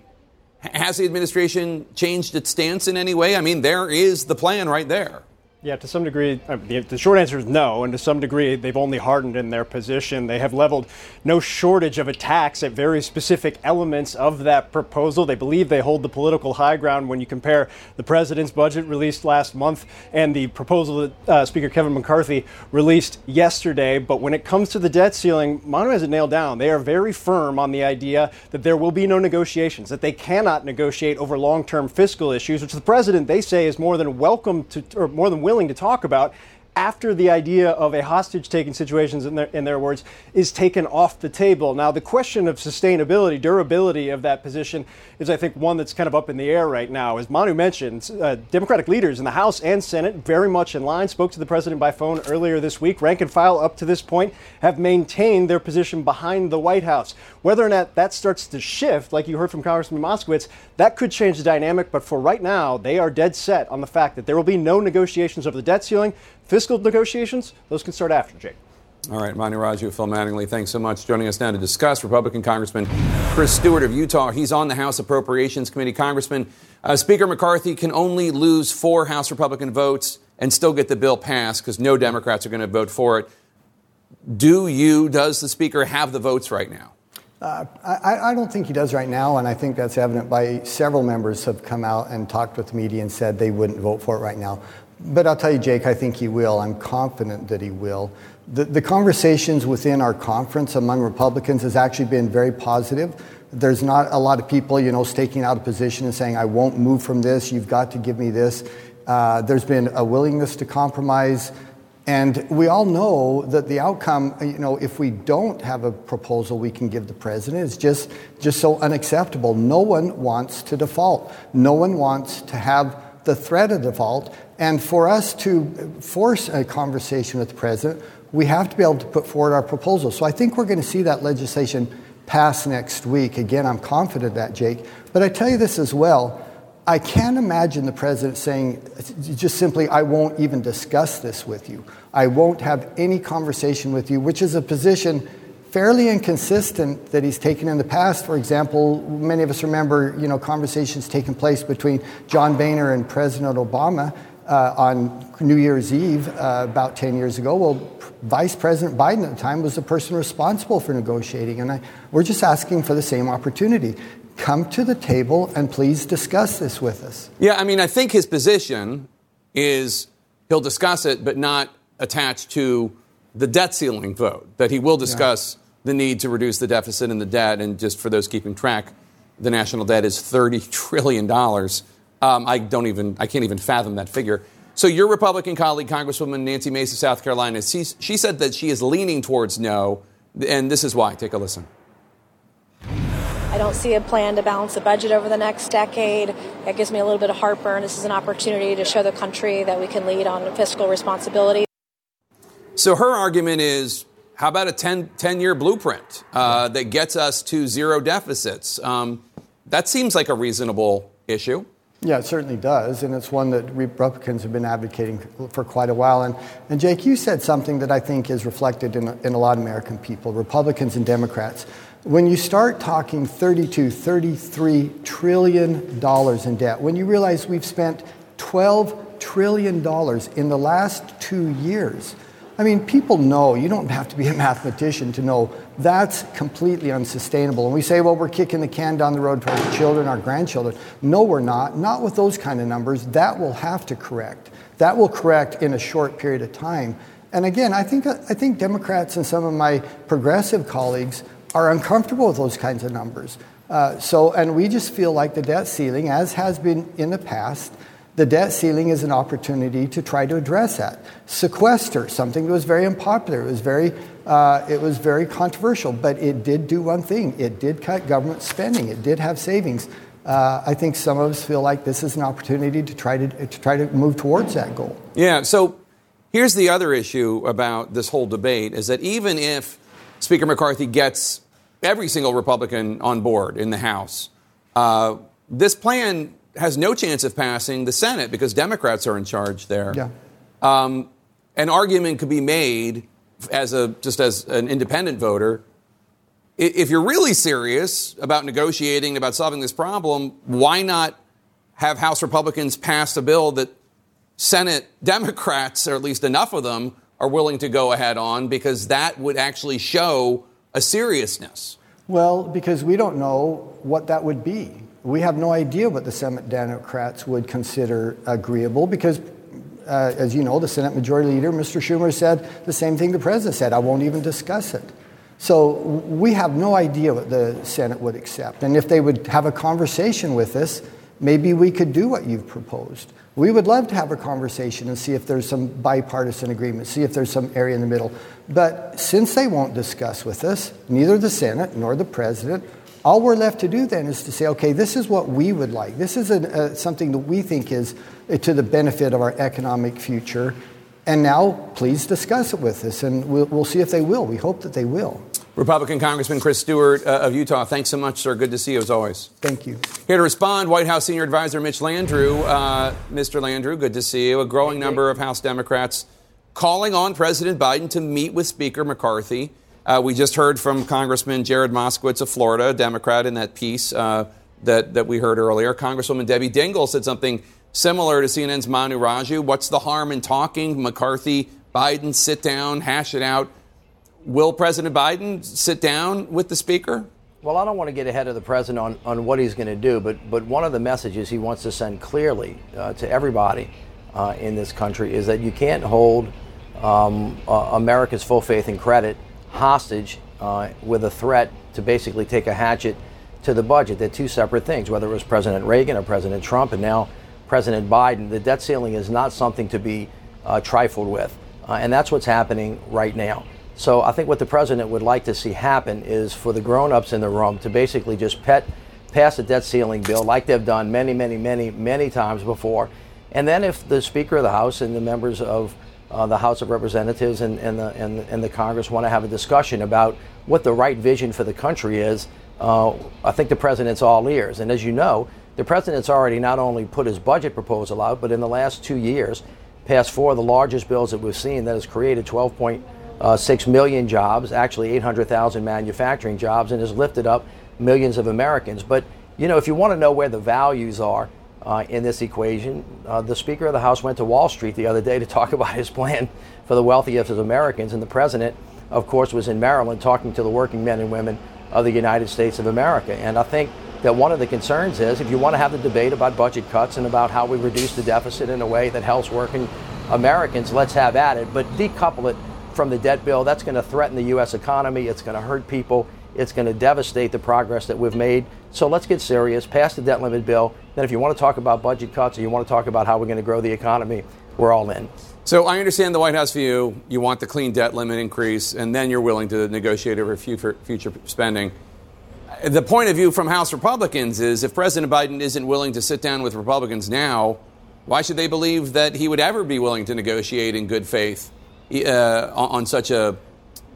has the administration changed its stance in any way? I mean, there is the plan right there. Yeah, to some degree, the short answer is no. And to some degree, they've only hardened in their position. They have leveled no shortage of attacks at very specific elements of that proposal. They believe they hold the political high ground when you compare the president's budget released last month and the proposal that uh, Speaker Kevin McCarthy released yesterday. But when it comes to the debt ceiling, Manu has it nailed down. They are very firm on the idea that there will be no negotiations, that they cannot negotiate over long term fiscal issues, which the president, they say, is more than welcome to, or more than willing to talk about after the idea of a hostage taking situations, in their, in their words, is taken off the table. Now, the question of sustainability, durability of that position is, I think, one that's kind of up in the air right now. As Manu mentioned, uh, Democratic leaders in the House and Senate very much in line, spoke to the president by phone earlier this week. Rank and file up to this point have maintained their position behind the White House. Whether or not that starts to shift, like you heard from Congressman Moskowitz, that could change the dynamic. But for right now, they are dead set on the fact that there will be no negotiations over the debt ceiling. Fiscal negotiations, those can start after, Jake. All right, Manu Raju, Phil Mattingly, thanks so much. Joining us now to discuss Republican Congressman Chris Stewart of Utah. He's on the House Appropriations Committee. Congressman, uh, Speaker McCarthy can only lose four House Republican votes and still get the bill passed because no Democrats are going to vote for it. Do you, does the Speaker have the votes right now? Uh, I, I, don't think he does right now, and I think that's evident by several members have come out and talked with the media and said they wouldn't vote for it right now. But I'll tell you, Jake, I think he will. I'm confident that he will. The, the conversations within our conference among Republicans has actually been very positive. There's not a lot of people, you know, staking out a position and saying, I won't move from this, you've got to give me this. Uh, there's been a willingness to compromise. And we all know that the outcome, you know, if we don't have a proposal we can give the president, is just, just so unacceptable. No one wants to default. No one wants to have the threat of default. And for us to force a conversation with the president, we have to be able to put forward our proposal. So I think we're going to see that legislation pass next week. Again, I'm confident that, Jake. But I tell you this as well. I can't imagine the president saying just simply, I won't even discuss this with you. I won't have any conversation with you, which is a position fairly inconsistent that he's taken in the past. For example, many of us remember, you know, conversations taking place between John Boehner and President Obama uh, on New Year's Eve uh, about 10 years ago. Well, Vice President Biden at the time was the person responsible for negotiating, and I, we're just asking for the same opportunity. Come to the table and please discuss this with us. Yeah, I mean, I think his position is he'll discuss it, but not attached to the debt ceiling vote, that he will discuss yeah. the need to reduce the deficit and the debt. And just for those keeping track, the national debt is $30 trillion. Um, I don't even, I can't even fathom that figure. So your Republican colleague, Congresswoman Nancy Mace of South Carolina, she, she said that she is leaning towards no, and this is why. Take a listen. I don't see a plan to balance the budget over the next decade. That gives me a little bit of heartburn. This is an opportunity to show the country that we can lead on fiscal responsibility. So her argument is how about a 10, 10 year blueprint uh, that gets us to zero deficits? Um, that seems like a reasonable issue. Yeah, it certainly does, and it's one that Republicans have been advocating for quite a while. And, and Jake, you said something that I think is reflected in, in a lot of American people, Republicans and Democrats. When you start talking 32, 33 trillion dollars in debt, when you realize we've spent 12 trillion dollars in the last two years, I mean, people know, you don't have to be a mathematician to know that's completely unsustainable. And we say, well, we're kicking the can down the road to our children, our grandchildren. No, we're not. Not with those kind of numbers. That will have to correct. That will correct in a short period of time. And again, I think, I think Democrats and some of my progressive colleagues are uncomfortable with those kinds of numbers. Uh, so, and we just feel like the debt ceiling, as has been in the past, the debt ceiling is an opportunity to try to address that. Sequester, something that was very unpopular, it was very, uh, it was very controversial, but it did do one thing. It did cut government spending. It did have savings. Uh, I think some of us feel like this is an opportunity to try to, to try to move towards that goal. Yeah. So here's the other issue about this whole debate: is that even if Speaker McCarthy gets every single Republican on board in the House, uh, this plan has no chance of passing the Senate because Democrats are in charge there. Yeah. Um, an argument could be made as a just as an independent voter. If you're really serious about negotiating about solving this problem, why not have House Republicans pass a bill that Senate *laughs* Democrats, or at least enough of them, are willing to go ahead on because that would actually show a seriousness. Well, because we don't know what that would be we have no idea what the Senate Democrats would consider agreeable because, uh, as you know, the Senate Majority Leader, Mr. Schumer, said the same thing the President said I won't even discuss it. So we have no idea what the Senate would accept. And if they would have a conversation with us, maybe we could do what you've proposed. We would love to have a conversation and see if there's some bipartisan agreement, see if there's some area in the middle. But since they won't discuss with us, neither the Senate nor the President all we're left to do then is to say, okay, this is what we would like. This is a, a, something that we think is to the benefit of our economic future. And now, please discuss it with us, and we'll, we'll see if they will. We hope that they will. Republican Congressman Chris Stewart uh, of Utah, thanks so much, sir. Good to see you as always. Thank you. Here to respond, White House Senior Advisor Mitch Landrieu. Uh, Mr. Landrieu, good to see you. A growing number of House Democrats calling on President Biden to meet with Speaker McCarthy. Uh, we just heard from Congressman Jared Moskowitz of Florida, a Democrat, in that piece uh, that, that we heard earlier. Congresswoman Debbie Dingell said something similar to CNN's Manu Raju. What's the harm in talking? McCarthy, Biden, sit down, hash it out. Will President Biden sit down with the Speaker? Well, I don't want to get ahead of the president on, on what he's going to do, but, but one of the messages he wants to send clearly uh, to everybody uh, in this country is that you can't hold um, uh, America's full faith and credit hostage uh, with a threat to basically take a hatchet to the budget. They're two separate things, whether it was President Reagan or President Trump and now President Biden. The debt ceiling is not something to be uh, trifled with. Uh, and that's what's happening right now. So I think what the president would like to see happen is for the grown ups in the room to basically just pet, pass a debt ceiling bill like they've done many, many, many, many times before. And then if the Speaker of the House and the members of uh, the House of Representatives and, and, the, and, and the Congress want to have a discussion about what the right vision for the country is, uh, I think the president's all ears. And as you know, the president's already not only put his budget proposal out, but in the last two years, passed four of the largest bills that we've seen that has created 12.6 million jobs, actually 800,000 manufacturing jobs, and has lifted up millions of Americans. But, you know, if you want to know where the values are, uh, in this equation. Uh, the Speaker of the House went to Wall Street the other day to talk *laughs* about his plan for the wealthiest of Americans, and the President, of course, was in Maryland talking to the working men and women of the United States of America. And I think that one of the concerns is if you want to have the debate about budget cuts and about how we reduce the deficit in a way that helps working Americans, let's have at it, but decouple it from the debt bill. That's going to threaten the U.S. economy. It's going to hurt people. It's going to devastate the progress that we've made. So let's get serious. Pass the debt limit bill. Then, if you want to talk about budget cuts or you want to talk about how we're going to grow the economy, we're all in. So I understand the White House view. You want the clean debt limit increase, and then you're willing to negotiate over future, future spending. The point of view from House Republicans is if President Biden isn't willing to sit down with Republicans now, why should they believe that he would ever be willing to negotiate in good faith uh, on such a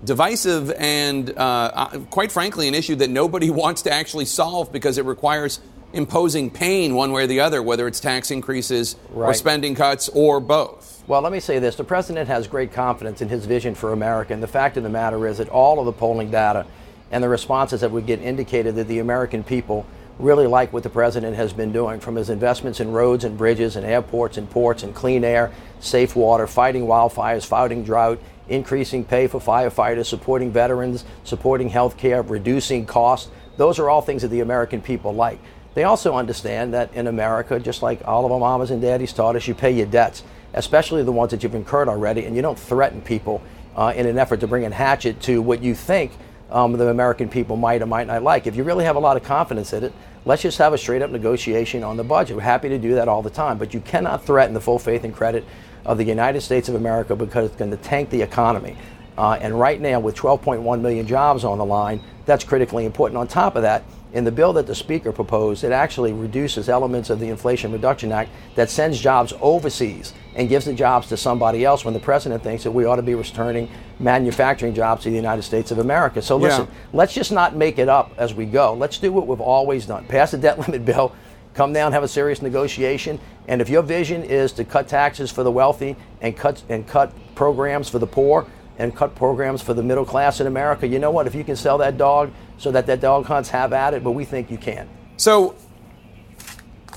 divisive and, uh, uh, quite frankly, an issue that nobody *laughs* wants to actually solve because it requires imposing pain one way or the other, whether it's tax increases right. or spending cuts or both? Well, let me say this. The president has great confidence in his vision for America. And the fact of the matter is that all of the polling data and the responses that we get indicated that the American people really like what the president has been doing from his investments in roads and bridges and airports and ports and clean air, safe water, fighting wildfires, fighting drought, increasing pay for firefighters, supporting veterans, supporting health care, reducing costs. Those are all things that the American people like. They also understand that in America, just like all of our mamas and daddies taught us, you pay your debts, especially the ones that you've incurred already, and you don't threaten people uh, in an effort to bring a hatchet to what you think um, the American people might or might not like. If you really have a lot of confidence in it, let's just have a straight up negotiation on the budget. We're happy to do that all the time, but you cannot threaten the full faith and credit of the United States of America because it's going to tank the economy. Uh, and right now, with 12.1 million jobs on the line, that's critically important. On top of that, in the bill that the Speaker proposed, it actually reduces elements of the Inflation Reduction Act that sends jobs overseas and gives the jobs to somebody else when the president thinks that we ought to be returning manufacturing jobs to the United States of America. So listen, yeah. let's just not make it up as we go. Let's do what we've always done. Pass the debt *laughs* limit bill, come down, have a serious negotiation, and if your vision is to cut taxes for the wealthy and cut and cut programs for the poor and cut programs for the middle class in America, you know what? If you can sell that dog so that that dog hunts have at it, but we think you can. So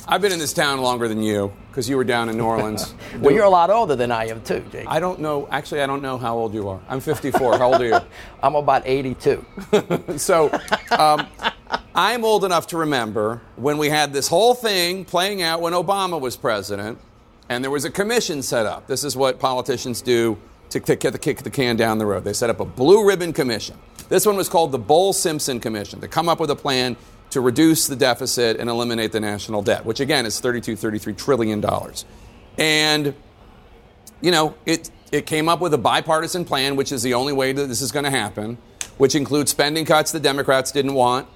I've been in this town longer than you because you were down in New Orleans. *laughs* well, you're a lot older than I am too, Jake. I don't know. Actually, I don't know how old you are. I'm 54. how old are you? *laughs* I'm about 82. *laughs* so um, I'm old enough to remember when we had this whole thing playing out when Obama was president, and there was a commission set up. This is what politicians do to, to kick, the, kick the can down the road. They set up a blue ribbon commission. This one was called the Bowles Simpson Commission to come up with a plan to reduce the deficit and eliminate the national debt, which again is 32, 33 trillion dollars. And, you know, it, it came up with a bipartisan plan, which is the only way that this is going to happen, which includes spending cuts the Democrats didn't want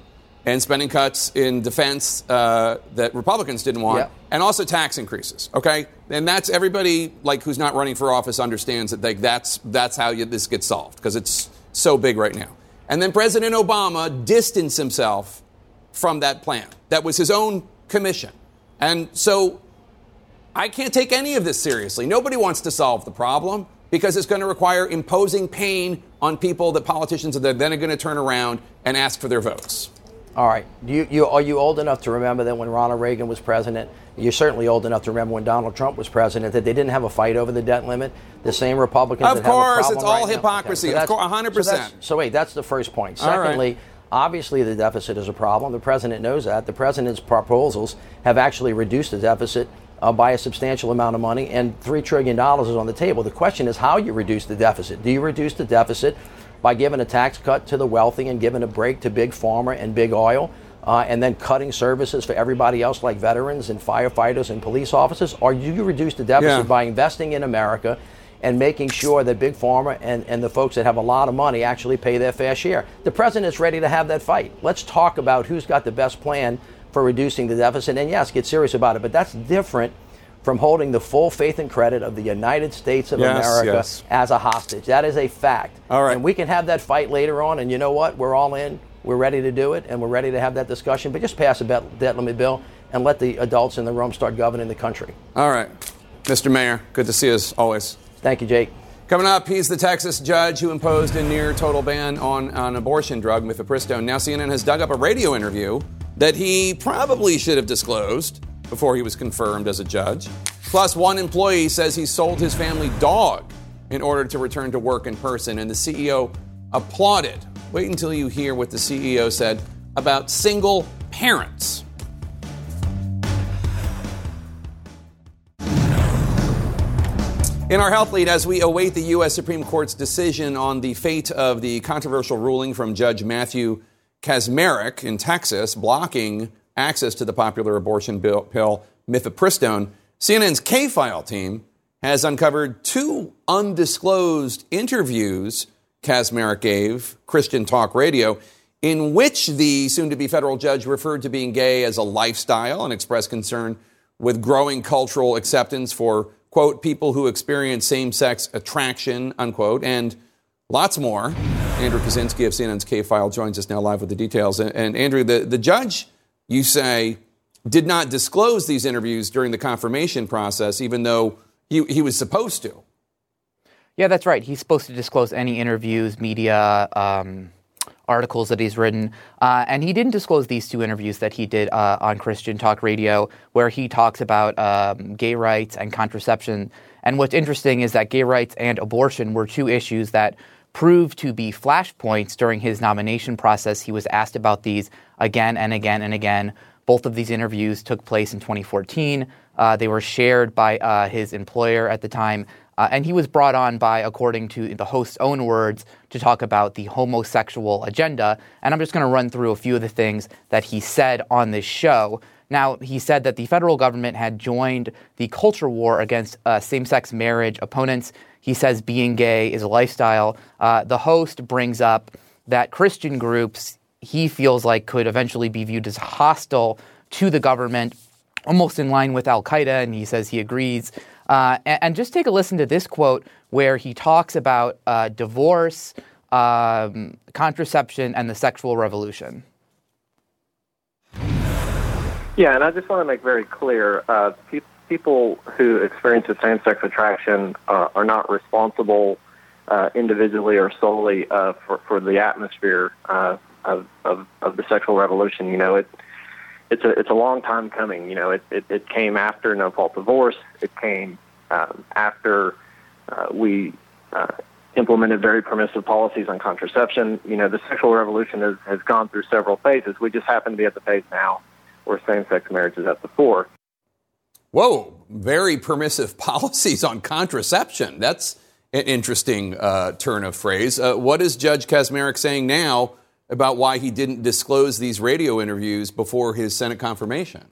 and spending cuts in defense uh, that Republicans didn't want, yeah. and also tax increases. Okay, and that's everybody like who's not running for office understands that like that's that's how you, this gets solved because it's so big right now. And then President Obama distanced himself from that plan. That was his own commission. And so I can't take any of this seriously. Nobody wants to solve the problem because it's going to require imposing pain on people that politicians are then going to turn around and ask for their votes. All right. You, you, are you old enough to remember that when Ronald Reagan was president, you're certainly old enough to remember when Donald Trump was president, that they didn't have a fight over the debt limit? The same Republicans Of course, it's all right hypocrisy. Okay, so of course, 100%. So, so, wait, that's the first point. Secondly, right. Obviously, the deficit is a problem. The president knows that. The president's proposals have actually reduced the deficit uh, by a substantial amount of money, and $3 trillion is on the table. The question is how you reduce the deficit. Do you reduce the deficit by giving a tax cut to the wealthy and giving a break to big pharma and big oil? Uh, and then cutting services for everybody else, like veterans and firefighters and police officers? Or do you reduce the deficit yeah. by investing in America and making sure that Big Pharma and, and the folks that have a lot of money actually pay their fair share. The president is ready to have that fight. Let's talk about who's got the best plan for reducing the deficit. And yes, get serious about it. But that's different from holding the full faith and credit of the United States of yes, America yes. as a hostage. That is a fact. All right. And we can have that fight later on. And you know what? We're all in. We're ready to do it. And we're ready to have that discussion. But just pass a debt limit bill and let the adults in the room start governing the country. All right. Mr. Mayor, good to see you as always. Thank you, Jake. Coming up, he's the Texas judge who imposed a near total ban on an abortion drug, mifepristone. Now, CNN has dug up a radio interview that he probably should have disclosed before he was confirmed as a judge. Plus, one employee says he sold his family dog in order to return to work in person, and the CEO applauded. Wait until you hear what the CEO said about single parents. In our health lead, as we await the U.S. Supreme Court's decision on the fate of the controversial ruling from Judge Matthew Kacsmaryk in Texas, blocking access to the popular abortion bill, pill mifepristone, CNN's K File team has uncovered two undisclosed interviews Kacsmaryk gave Christian Talk Radio, in which the soon to be federal judge referred to being gay as a lifestyle and expressed concern with growing cultural acceptance for quote, people who experience same sex attraction, unquote, and lots more. Andrew Kaczynski of CNN's K File joins us now live with the details. And, and Andrew, the, the judge, you say, did not disclose these interviews during the confirmation process, even though he, he was supposed to. Yeah, that's right. He's supposed to disclose any interviews, media, um, articles that he's written. Uh, and he didn't disclose these two interviews that he did uh, on Christian Talk Radio, where he talks about um, gay rights and contraception. And what's interesting is that gay rights and abortion were two issues that proved to be flashpoints during his nomination process. He was asked about these again and again and again. Both of these interviews took place in 2014. Uh, they were shared by uh, his employer at the time, uh, and he was brought on by, according to the host's own words, to talk about the homosexual agenda. And I'm just going to run through a few of the things that he said on this show. Now, he said that the federal government had joined the culture war against uh, same sex marriage opponents. He says being gay is a lifestyle. Uh, the host brings up that Christian groups he feels like could eventually be viewed as hostile to the government, almost in line with Al Qaeda, and he says he agrees. Uh, and, and, just take a listen to this quote where he talks about uh, divorce, um, contraception, and the sexual revolution. Yeah, and I just want to make very clear uh, pe- people who experience the same sex attraction uh, are not responsible uh, individually or solely uh, for, for the atmosphere of, of, of the sexual revolution. You know, it it's a it's a long time coming. You know, it it, it came after no fault divorce. It came um, after uh, we uh, implemented very permissive policies on contraception. You know, the sexual revolution has has gone through several phases. We just happen to be at the phase now where same-sex marriage is at the fore. Whoa, very permissive *laughs* policies on contraception. That's an interesting uh, turn of phrase. Uh, what is Judge Kacsmaryk saying now about why he didn't disclose these radio interviews before his Senate confirmation.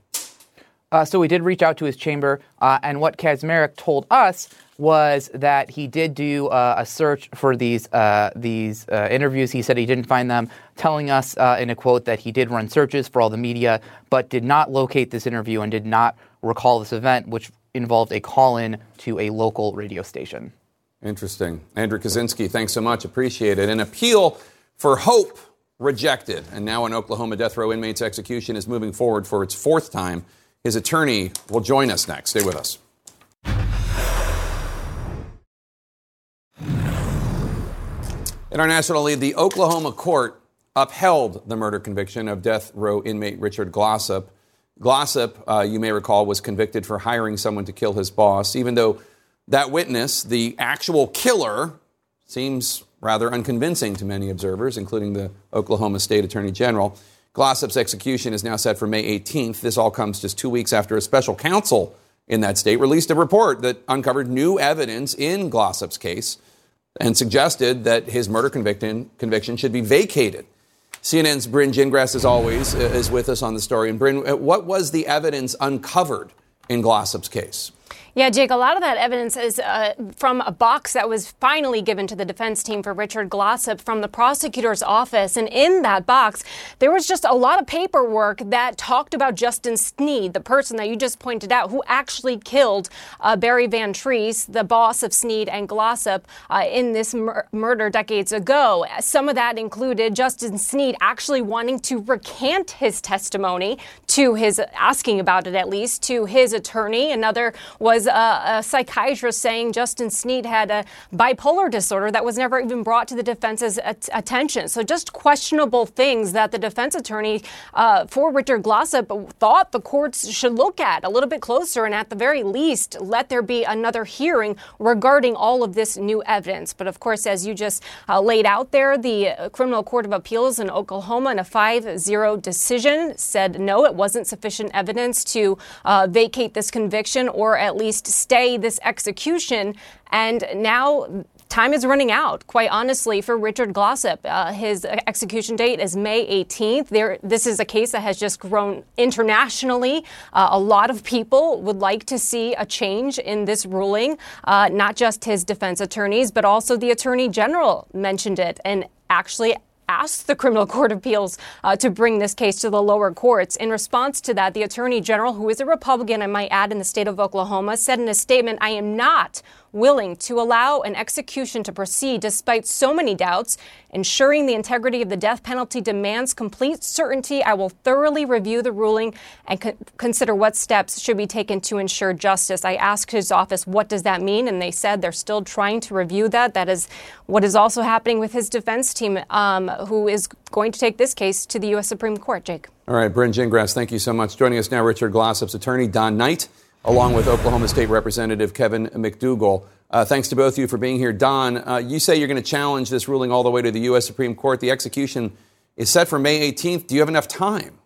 Uh, so we did reach out to his chamber, uh, and what Kacsmaryk told us was that he did do uh, a search for these uh, these interviews. He said he didn't find them, telling us in a quote that he did run searches for all the media, but did not locate this interview and did not recall this event, which involved a call-in to a local radio station. Interesting, Andrew Kaczynski. Thanks so much. Appreciate it. An appeal for hope rejected. And now an Oklahoma death row inmate's execution is moving forward for its fourth time. His attorney will join us next. Stay with us. In our national lead, the Oklahoma court upheld the murder conviction of death row inmate Richard Glossip. Glossip, uh, you may recall, was convicted for hiring someone to kill his boss, even though that witness, the actual killer, seems rather unconvincing to many observers, including the Oklahoma State Attorney General. Glossip's execution is now set for May 18th. This all comes just two weeks after a special counsel in that state released a report that uncovered new evidence in Glossip's case and suggested that his murder conviction, conviction should be vacated. CNN's Brynn Gingras, as always, is with us on the story. And Brynn, uh, what was the evidence uncovered in Glossip's case? Yeah, Jake, a lot of that evidence is uh, from a box that was finally given to the defense team for Richard Glossip from the prosecutor's office. And in that box, there was just a lot of paperwork that talked about Justin Sneed, the person that you just pointed out, who actually killed uh, Barry Van Treese, the boss of Sneed and Glossip, uh, in this mur- murder decades ago. Some of that included Justin Sneed actually wanting to recant his testimony to his, asking about it at least, to his attorney. Another was a, a psychiatrist saying Justin Sneed had a bipolar disorder that was never even brought to the defense's at- attention. So just questionable things that the defense attorney uh, for Richard Glossip thought the courts should look at a little bit closer and at the very least let there be another hearing regarding all of this new evidence. But of course, as you just uh, laid out there, the Criminal Court of Appeals in Oklahoma in a 5-0 decision said no, it wasn't sufficient evidence to uh, vacate this conviction or at least least stay this execution. And now time is running out, quite honestly, for Richard Glossip. Uh, his execution date is May 18th. There, this is a case that has just grown internationally. Uh, a lot of people would like to see a change in this ruling, uh, not just his defense attorneys, but also the attorney general mentioned it and actually asked the Criminal *laughs* Court of Appeals uh, to bring this case to the lower courts. In response to that, the Attorney General, who is a Republican, I might add, in the state of Oklahoma, said in a statement, I am not willing to allow an execution to proceed despite so many doubts. Ensuring the integrity of the death penalty demands complete certainty. I will thoroughly review the ruling and co- consider what steps should be taken to ensure justice. I asked his office, what does that mean? And they said they're still trying to review that. That is what is also happening with his defense team, um, who is going to take this case to the U.S. Supreme Court. Jake. All right, Brynn Gingras, thank you so much. Joining us now, Richard Glossip's attorney, Don Knight along with Oklahoma State Representative Kevin McDugle. Uh, thanks to both of you for being here. Don, uh, you say you're going to challenge this ruling all the way to the U.S. Supreme Court. The execution is set for May 18th. Do you have enough time?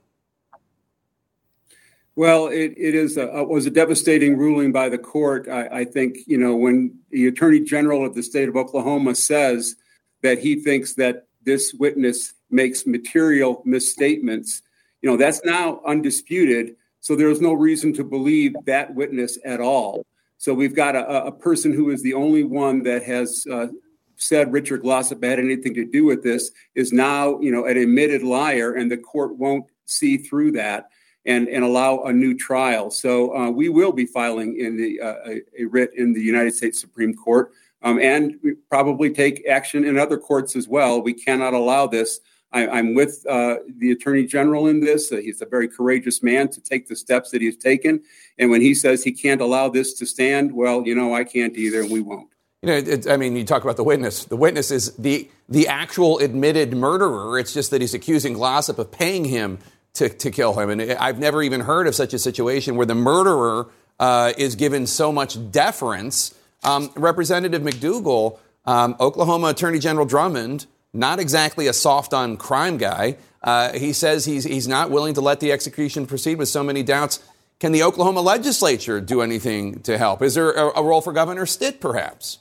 Well, it, it is a, was a devastating ruling by the court. I, I think, you know, when the Attorney General of the state of Oklahoma says that he thinks that this witness makes material misstatements, you know, that's now undisputed. So there's no reason to believe that witness at all. So we've got a, a person who is the only one that has uh, said Richard Glossip had anything to do with this is now, you know, an admitted liar, and the court won't see through that and, and allow a new trial. So uh, we will be filing in the uh, a, a, writ in the United States Supreme Court, um, and probably take action in other courts as well. We cannot allow this I, am with uh, the attorney general in this. Uh, he's a very courageous man to take the steps that he's taken. And when he says he can't allow this to stand, well, you know, I can't either, and we won't. You know, it, I mean, you talk about the witness. The witness is the the actual admitted murderer. It's just that he's accusing Glossip of paying him to, to kill him. And I've never even heard of such a situation where the murderer uh, is given so much deference. Um, Representative McDugle, um, Oklahoma Attorney General Drummond not exactly a soft on crime guy. Uh, he says he's, he's not willing to let the execution proceed with so many doubts. Can the Oklahoma legislature do anything to help? Is there a, a role for Governor Stitt, perhaps?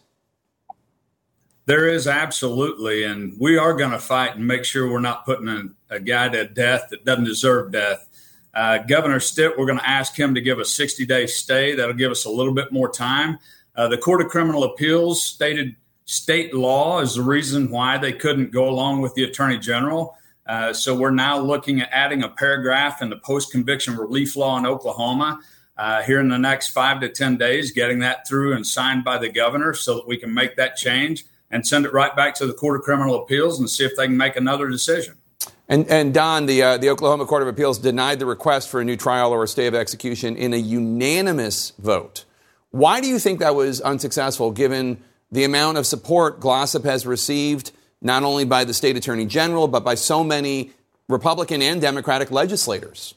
There is absolutely, and we are going to fight and make sure we're not putting a, a guy to death that doesn't deserve death. Uh, Governor Stitt, we're going to ask him to give a 60 day stay. That'll give us a little bit more time. Uh, the Court of Criminal Appeals stated state law is the reason why they couldn't go along with the attorney general. Uh, so we're now looking at adding a paragraph in the post conviction relief law in Oklahoma uh, here in the next five to 10 days, getting that through and signed by the governor so that we can make that change and send it right back to the Court of Criminal Appeals and see if they can make another decision. And, and Don, the, uh, the Oklahoma Court of Appeals denied the request for a new trial or a stay of execution in a unanimous vote. Why do you think that was unsuccessful, given the amount of support Glossip has received, not only by the state attorney general, but by so many Republican and Democratic legislators.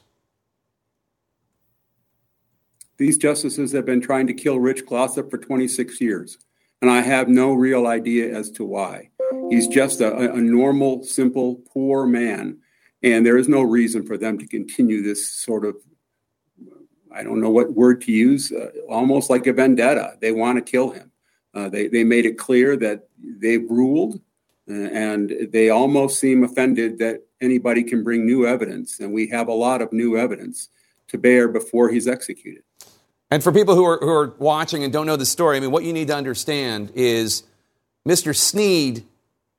These justices have been trying to kill Rich Glossip for 26 years, and I have no real idea as to why. He's just a, a normal, simple, poor man, and there is no reason for them to continue this sort of I don't know what word to use, uh, almost like a vendetta. They want to kill him. Uh, they, they made it clear that they've ruled, uh, and they almost seem offended that anybody can bring new evidence. And we have a lot of new evidence to bear before he's executed. And for people who are, who are watching and don't know the story, I mean, what you need to understand is Mr. Sneed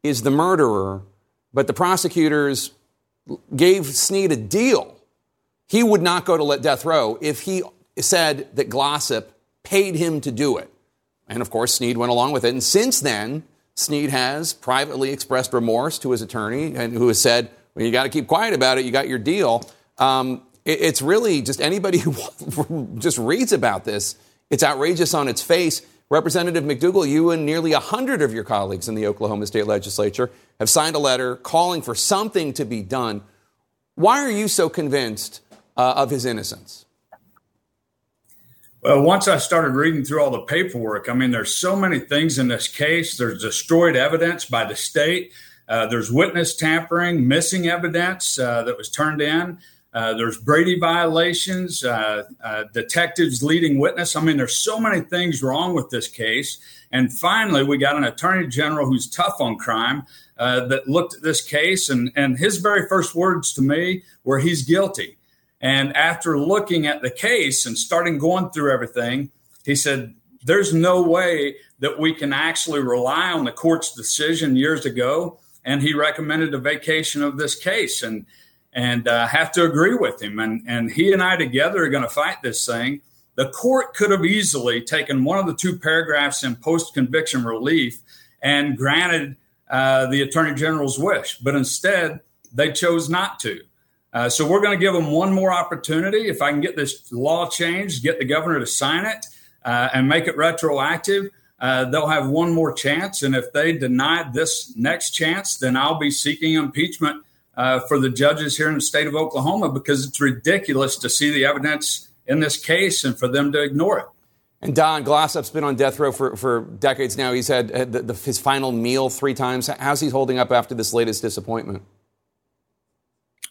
is the murderer, but the prosecutors gave Sneed a deal. He would not go to death row if he said that Glossip paid him to do it. And of course, Sneed went along with it. And since then, Sneed has privately expressed remorse to his attorney and who has said, well, you got to keep quiet about it. You got your deal. Um, it, it's really just anybody *laughs* who just reads about this, it's outrageous on its face. Representative McDugle, you and nearly a 100 of your colleagues in the Oklahoma State Legislature have signed a letter calling for something to be done. Why are you so convinced uh, of his innocence? Well, once I started reading through all the paperwork, I mean, there's so many things in this case. There's destroyed evidence by the state. Uh, there's witness tampering, missing evidence uh, that was turned in. Uh, there's Brady violations, uh, uh, detectives leading witness. I mean, there's so many things wrong with this case. And finally, we got an attorney general who's tough on crime uh, that looked at this case, and, and his very first words to me were, he's guilty. And after looking at the case and starting going through everything, he said, there's no way that we can actually rely on the court's decision years ago. And he recommended a vacation of this case. And and uh, have to agree with him. And, and he and I together are going to fight this thing. The court could have easily taken one of the two paragraphs in post conviction relief and granted uh, the attorney general's wish, but instead they chose not to. Uh, so we're going to give them one more opportunity. If I can get this law changed, get the governor to sign it, uh, and make it retroactive, uh, they'll have one more chance. And if they deny this next chance, then I'll be seeking impeachment uh, for the judges here in the state of Oklahoma because it's ridiculous to see the evidence in this case and for them to ignore it. And Don Glossip's been on death row for, for decades now. He's had the, the, his final meal three times. How's he holding up after this latest disappointment?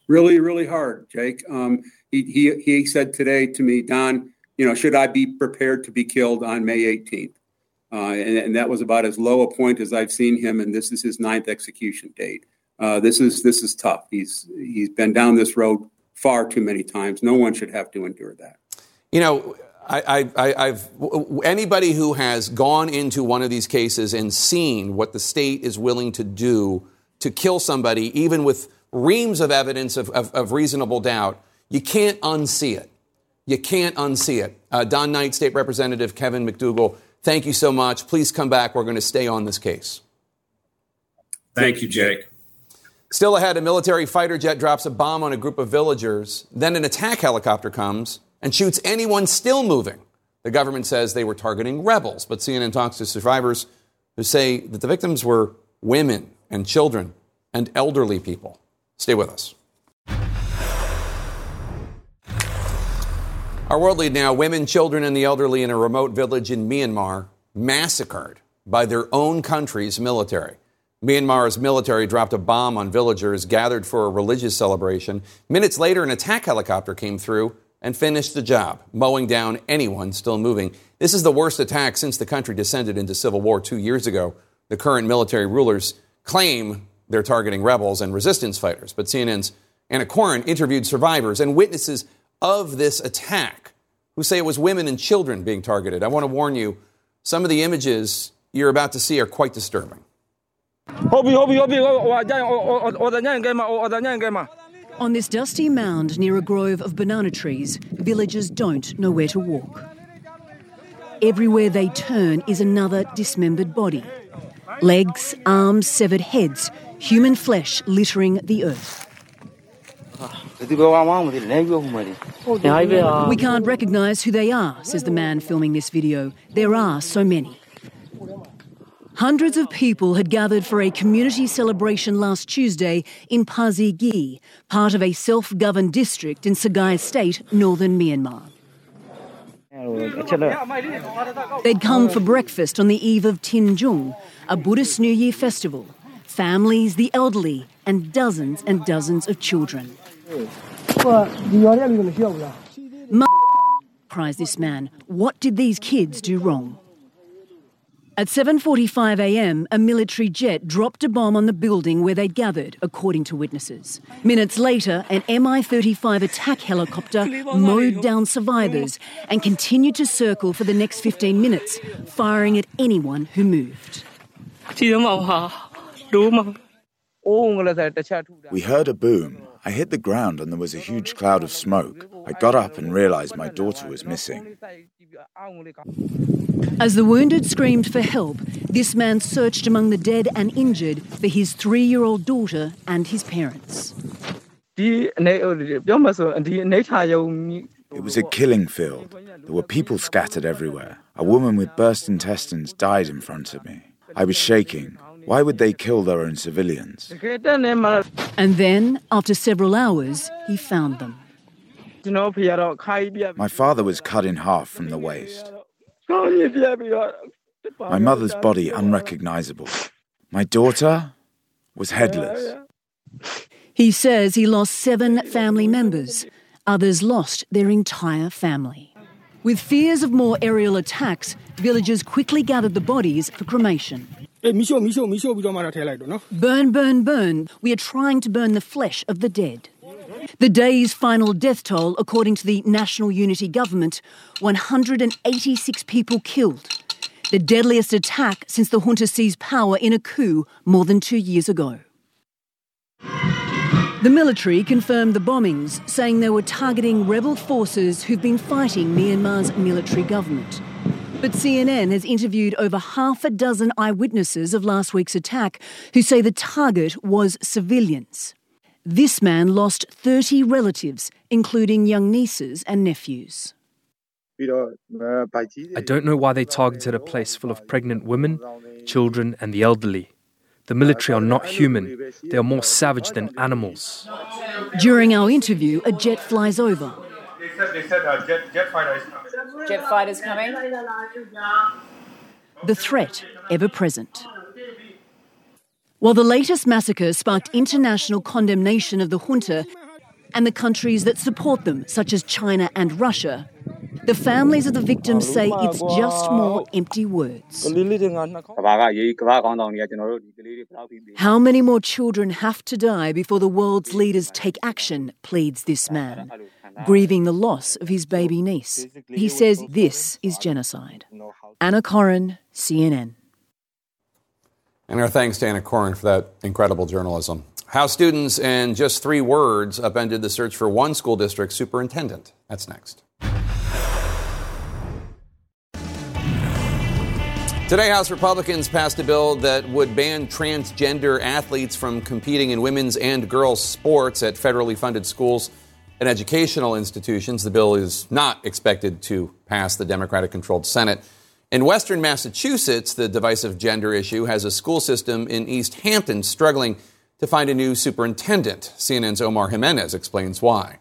Really, really hard, Jake. Um, he, he, he said today to me, Don, you know, should I be prepared to be killed on May 18th? Uh, and, and, that was about as low a point as I've seen him, and this is his ninth execution date. Uh, this is this is tough. He's he's been down this road far too many times. No one should have to endure that. You know, I, I, I've anybody who has gone into one of these cases and seen what the state is willing to do to kill somebody, even with reams of evidence of, of, of reasonable doubt, you can't unsee it. You can't unsee it. Uh, Don Knight, State Representative Kevin McDugle, thank you so much. Please come back. We're going to stay on this case. Thank you, Jake. Still ahead, a military fighter jet drops a bomb on a group of villagers. Then an attack helicopter comes and shoots anyone still moving. The government says they were targeting rebels, but CNN talks to survivors who say that the victims were women and children and elderly people. Stay with us. Our world lead now women, children, and the elderly in a remote village in Myanmar massacred by their own country's military. Myanmar's military dropped a bomb on villagers gathered for a religious celebration. Minutes later, an attack helicopter came through and finished the job, mowing down anyone still moving. This is the worst attack since the country descended into civil war two years ago. The current military rulers claim they're targeting rebels and resistance fighters, but CNN's Anna Coren interviewed survivors and witnesses of this attack who say it was women and children being targeted. I want to warn you, some of the images you're about to see are quite disturbing. On this dusty mound near a grove of banana trees, villagers don't know where to walk. Everywhere they turn is another dismembered body. Legs, arms, severed heads, human flesh littering the earth. We can't recognise who they are, says the man filming this video. There are so many. Hundreds of people had gathered for a community celebration last Tuesday in Pazi part of a self governed district in Sagaing State, northern Myanmar. They'd come for breakfast on the eve of Thingyan, a Buddhist New Year festival. Families, the elderly, and dozens and dozens of children. cries this man. What did these kids do wrong? At 7:45 a.m., a military jet dropped a bomb on the building where they'd gathered, according to witnesses. Minutes later, an Mi-35 attack helicopter mowed down survivors and continued to circle for the next 15 minutes, firing at anyone who moved. We heard a boom. I hit the ground and there was a huge cloud of smoke. I got up and realized my daughter was missing. As the wounded screamed for help, this man searched among the dead and injured for his three year old daughter and his parents. It was a killing field. There were people scattered everywhere. A woman with burst intestines died in front of me. I was shaking. Why would they kill their own civilians? And then, after several hours, he found them. My father was cut in half from the waist. My mother's body unrecognizable. My daughter was headless. He says he lost seven family members. Others lost their entire family. With fears of more aerial attacks, villagers quickly gathered the bodies for cremation. Burn, burn, burn. We are trying to burn the flesh of the dead. The day's final death toll, according to the National Unity Government, 186 people killed. The deadliest attack since the junta seized power in a coup more than two years ago. The military confirmed the bombings, saying they were targeting rebel forces who've been fighting Myanmar's military government. But CNN has interviewed over half a dozen eyewitnesses of last week's attack who say the target was civilians. This man lost 30 relatives, including young nieces and nephews. I don't know why they targeted a place full of pregnant women, children, and the elderly. The military are not human, they are more savage than animals. During our interview, a jet flies over. They said, they said uh, jet, jet fighter is coming. Jet fighters coming? The threat ever present. While the latest massacre sparked international condemnation of the junta and the countries that support them, such as China and Russia, the families of the victims oh say it's just more empty words. How many more children have to die before the world's leaders take action, pleads this man, grieving the loss of his baby niece. He says this is genocide. Anna Coren, CNN. And our thanks to Anna Coren for that incredible journalism. How students in just three words upended the search for one school district superintendent. That's next. Today, House Republicans passed a bill that would ban transgender athletes from competing in women's and girls' sports at federally funded schools and educational institutions. The bill is not expected to pass the Democratic controlled Senate. In Western Massachusetts, the divisive gender issue has a school system in Easthampton struggling to find a new superintendent. CNN's Omar Jimenez explains why.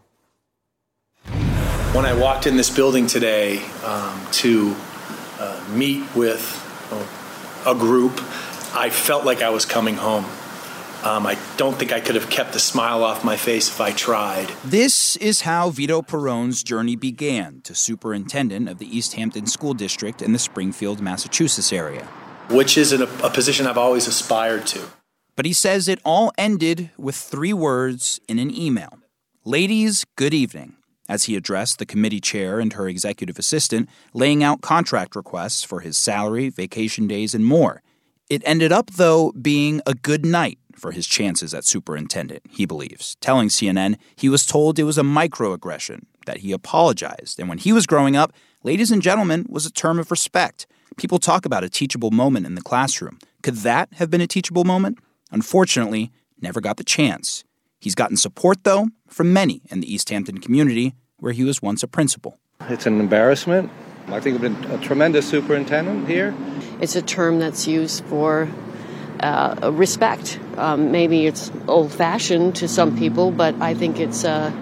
When I walked in this building today um, to uh, meet with a group, I felt like I was coming home. Um, I don't think I could have kept the smile off my face if I tried. This is how Vito Perrone's journey began to superintendent of the Easthampton School District in the Springfield, Massachusetts area. Which is a, a position I've always aspired to. But he says it all ended with three words in an email Ladies, good evening as he addressed the committee chair and her executive assistant, laying out contract requests for his salary, vacation days, and more. It ended up, though, being a good night for his chances at superintendent, he believes, telling CNN he was told it was a microaggression, that he apologized, and when he was growing up, ladies and gentlemen was a term of respect. People talk about a teachable moment in the classroom. Could that have been a teachable moment? Unfortunately, never got the chance. He's gotten support, though, from many in the Easthampton community, where he was once a principal. It's an embarrassment. I think I've been a tremendous superintendent here. It's a term that's used for uh, respect. Um, maybe it's old fashioned to some people, but I think it's uh,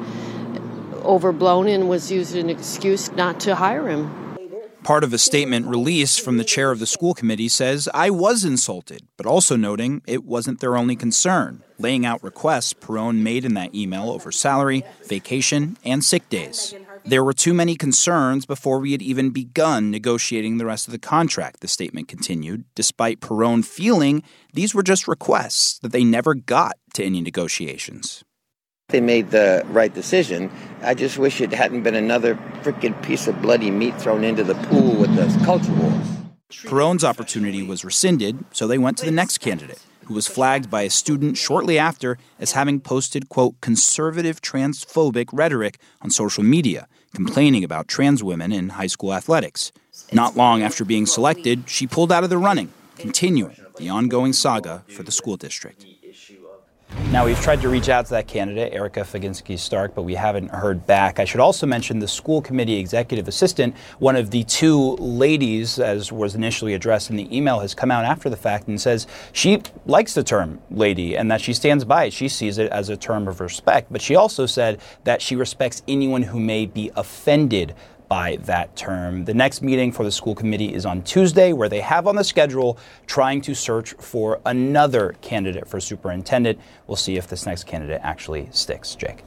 overblown and was used as an excuse not to hire him. Part of a statement released from the chair of the school committee says, I was insulted, but also noting it wasn't their only concern, laying out requests Perrone made in that email over salary, vacation, and sick days. There were too many concerns before we had even begun negotiating the rest of the contract, the statement continued, despite Perrone feeling these were just requests, that they never got to any negotiations. They made the right decision. I just wish it hadn't been another freaking piece of bloody meat thrown into the pool with those culture wars. Perrone's opportunity was rescinded, so they went to the next candidate, who was flagged by a student shortly after as having posted, quote, conservative transphobic rhetoric on social media, complaining about trans women in high school athletics. Not long after being selected, she pulled out of the running, continuing the ongoing saga for the school district. Now, we've tried to reach out to that candidate, Erica Faginski Stark, but we haven't heard back. I should also mention the school committee executive assistant, one of the two ladies, as was initially addressed in the email, has come out after the fact and says she likes the term lady and that she stands by it. She sees it as a term of respect. But she also said that she respects anyone who may be offended by that term. The next meeting for the school committee is on Tuesday, where they have on the schedule trying to search for another candidate for superintendent. We'll see if this next candidate actually sticks. Jake.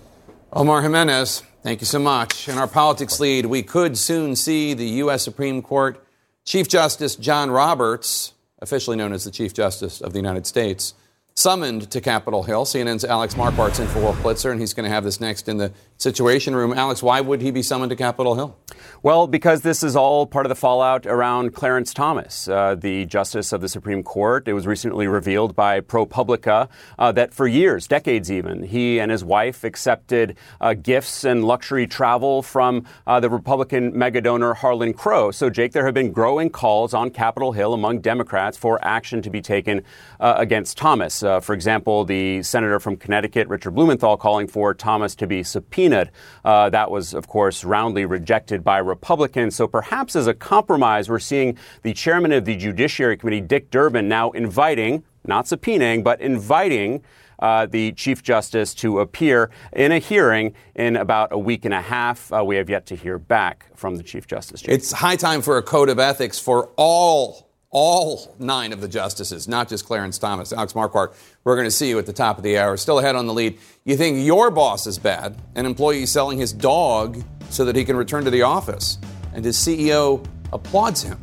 Omar Jimenez, thank you so much. In our politics lead, we could soon see the U.S. Supreme Court Chief Justice John Roberts, officially known as the Chief Justice of the United States, summoned to Capitol Hill. CNN's Alex Marquardt's in for Wolf Blitzer, and he's going to have this next in the Situation Room. Alex, why would he be summoned to Capitol Hill? Well, because this is all part of the fallout around Clarence Thomas, uh, the Justice of the Supreme Court. It was recently revealed by ProPublica uh, that for years, decades even, he and his wife accepted uh, gifts and luxury travel from uh, the Republican megadonor Harlan Crow. So, Jake, there have been growing calls on Capitol Hill among Democrats for action to be taken uh, against Thomas. Uh, for example, the senator from Connecticut, Richard Blumenthal, calling for Thomas to be subpoenaed. Uh, that was, of course, roundly rejected by Republicans. So perhaps as a compromise, we're seeing the chairman of the Judiciary Committee, Dick Durbin, now inviting, not subpoenaing, but inviting. Uh, the Chief Justice to appear in a hearing in about a week and a half. Uh, we have yet to hear back from the Chief Justice. It's high time for a code of ethics for all all nine of the justices, not just Clarence Thomas. Alex Marquardt, we're going to see you at the top of the hour. Still ahead on the lead. You think your boss is bad, an employee selling his dog so that he can return to the office, and his CEO applauds him.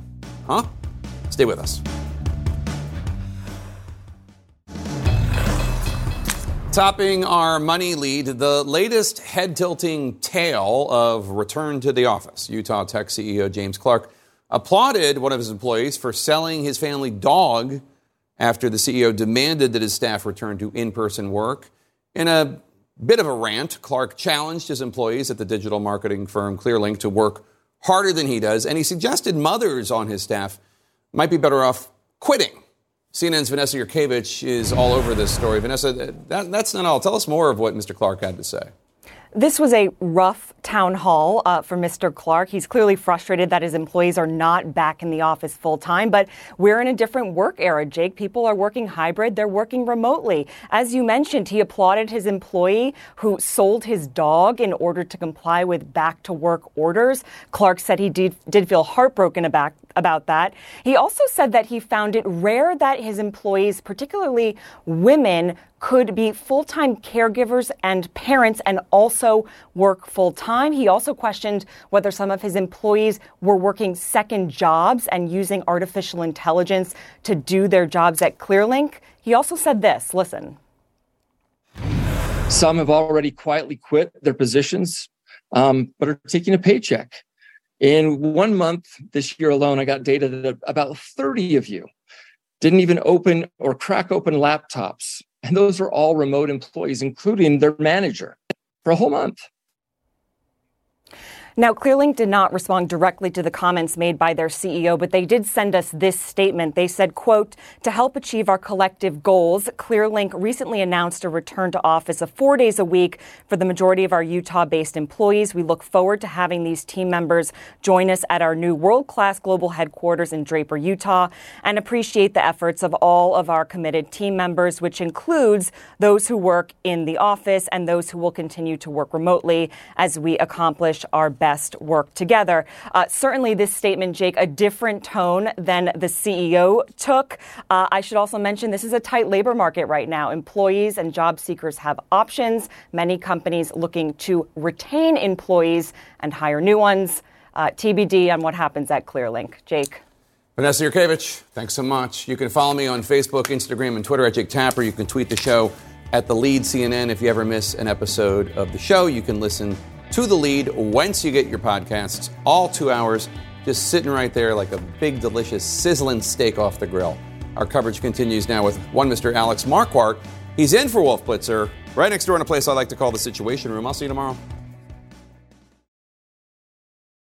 Huh? Stay with us. Topping our money lead, the latest head tilting tale of return to the office. Utah Tech CEO James Clark applauded one of his employees for selling his family dog after the CEO demanded that his staff return to in person work. In a bit of a rant, Clark challenged his employees at the digital marketing firm Clearlink to work harder than he does, and he suggested mothers on his staff might be better off quitting. CNN's Vanessa Yurkevich is all over this story. Vanessa, that, that's not all. Tell us more of what Mr. Clark had to say. This was a rough town hall uh, for Mr. Clark. He's clearly frustrated that his employees are not back in the office full time, but we're in a different work era, Jake. People are working hybrid, they're working remotely. As you mentioned, he applauded his employee who sold his dog in order to comply with back to work orders. Clark said he did, did feel heartbroken about, about that. He also said that he found it rare that his employees, particularly women, could be full time caregivers and parents and also work full time. He also questioned whether some of his employees were working second jobs and using artificial intelligence to do their jobs at Clearlink. He also said this listen. Some have already quietly quit their positions, um, but are taking a paycheck. In one month this year alone, I got data that about 30 of you didn't even open or crack open laptops. And those are all remote employees, including their manager, for a whole month. Now, Clearlink did not respond directly to the comments made by their CEO, but they did send us this statement. They said, quote, to help achieve our collective goals, Clearlink recently announced a return to office of four days a week for the majority of our Utah based employees. We look forward to having these team members join us at our new world class global headquarters in Draper, Utah, and appreciate the efforts of all of our committed team members, which includes those who work in the office and those who will continue to work remotely as we accomplish our best work together. Uh, certainly, this statement, Jake, a different tone than the CEO took. Uh, I should also mention this is a tight labor market right now. Employees and job seekers have options. Many companies looking to retain employees and hire new ones. Uh, TBD on what happens at Clearlink. Jake. Vanessa Yurkevich, thanks so much. You can follow me on Facebook, Instagram, and Twitter at Jake Tapper. You can tweet the show at the lead CNN. If you ever miss an episode of the show, you can listen to the lead whence you get your podcasts, all two hours, just sitting right there like a big, delicious, sizzling steak off the grill. Our coverage continues now with one Mr. Alex Marquardt. He's in for Wolf Blitzer, right next door in a place I like to call the Situation Room. I'll see you tomorrow.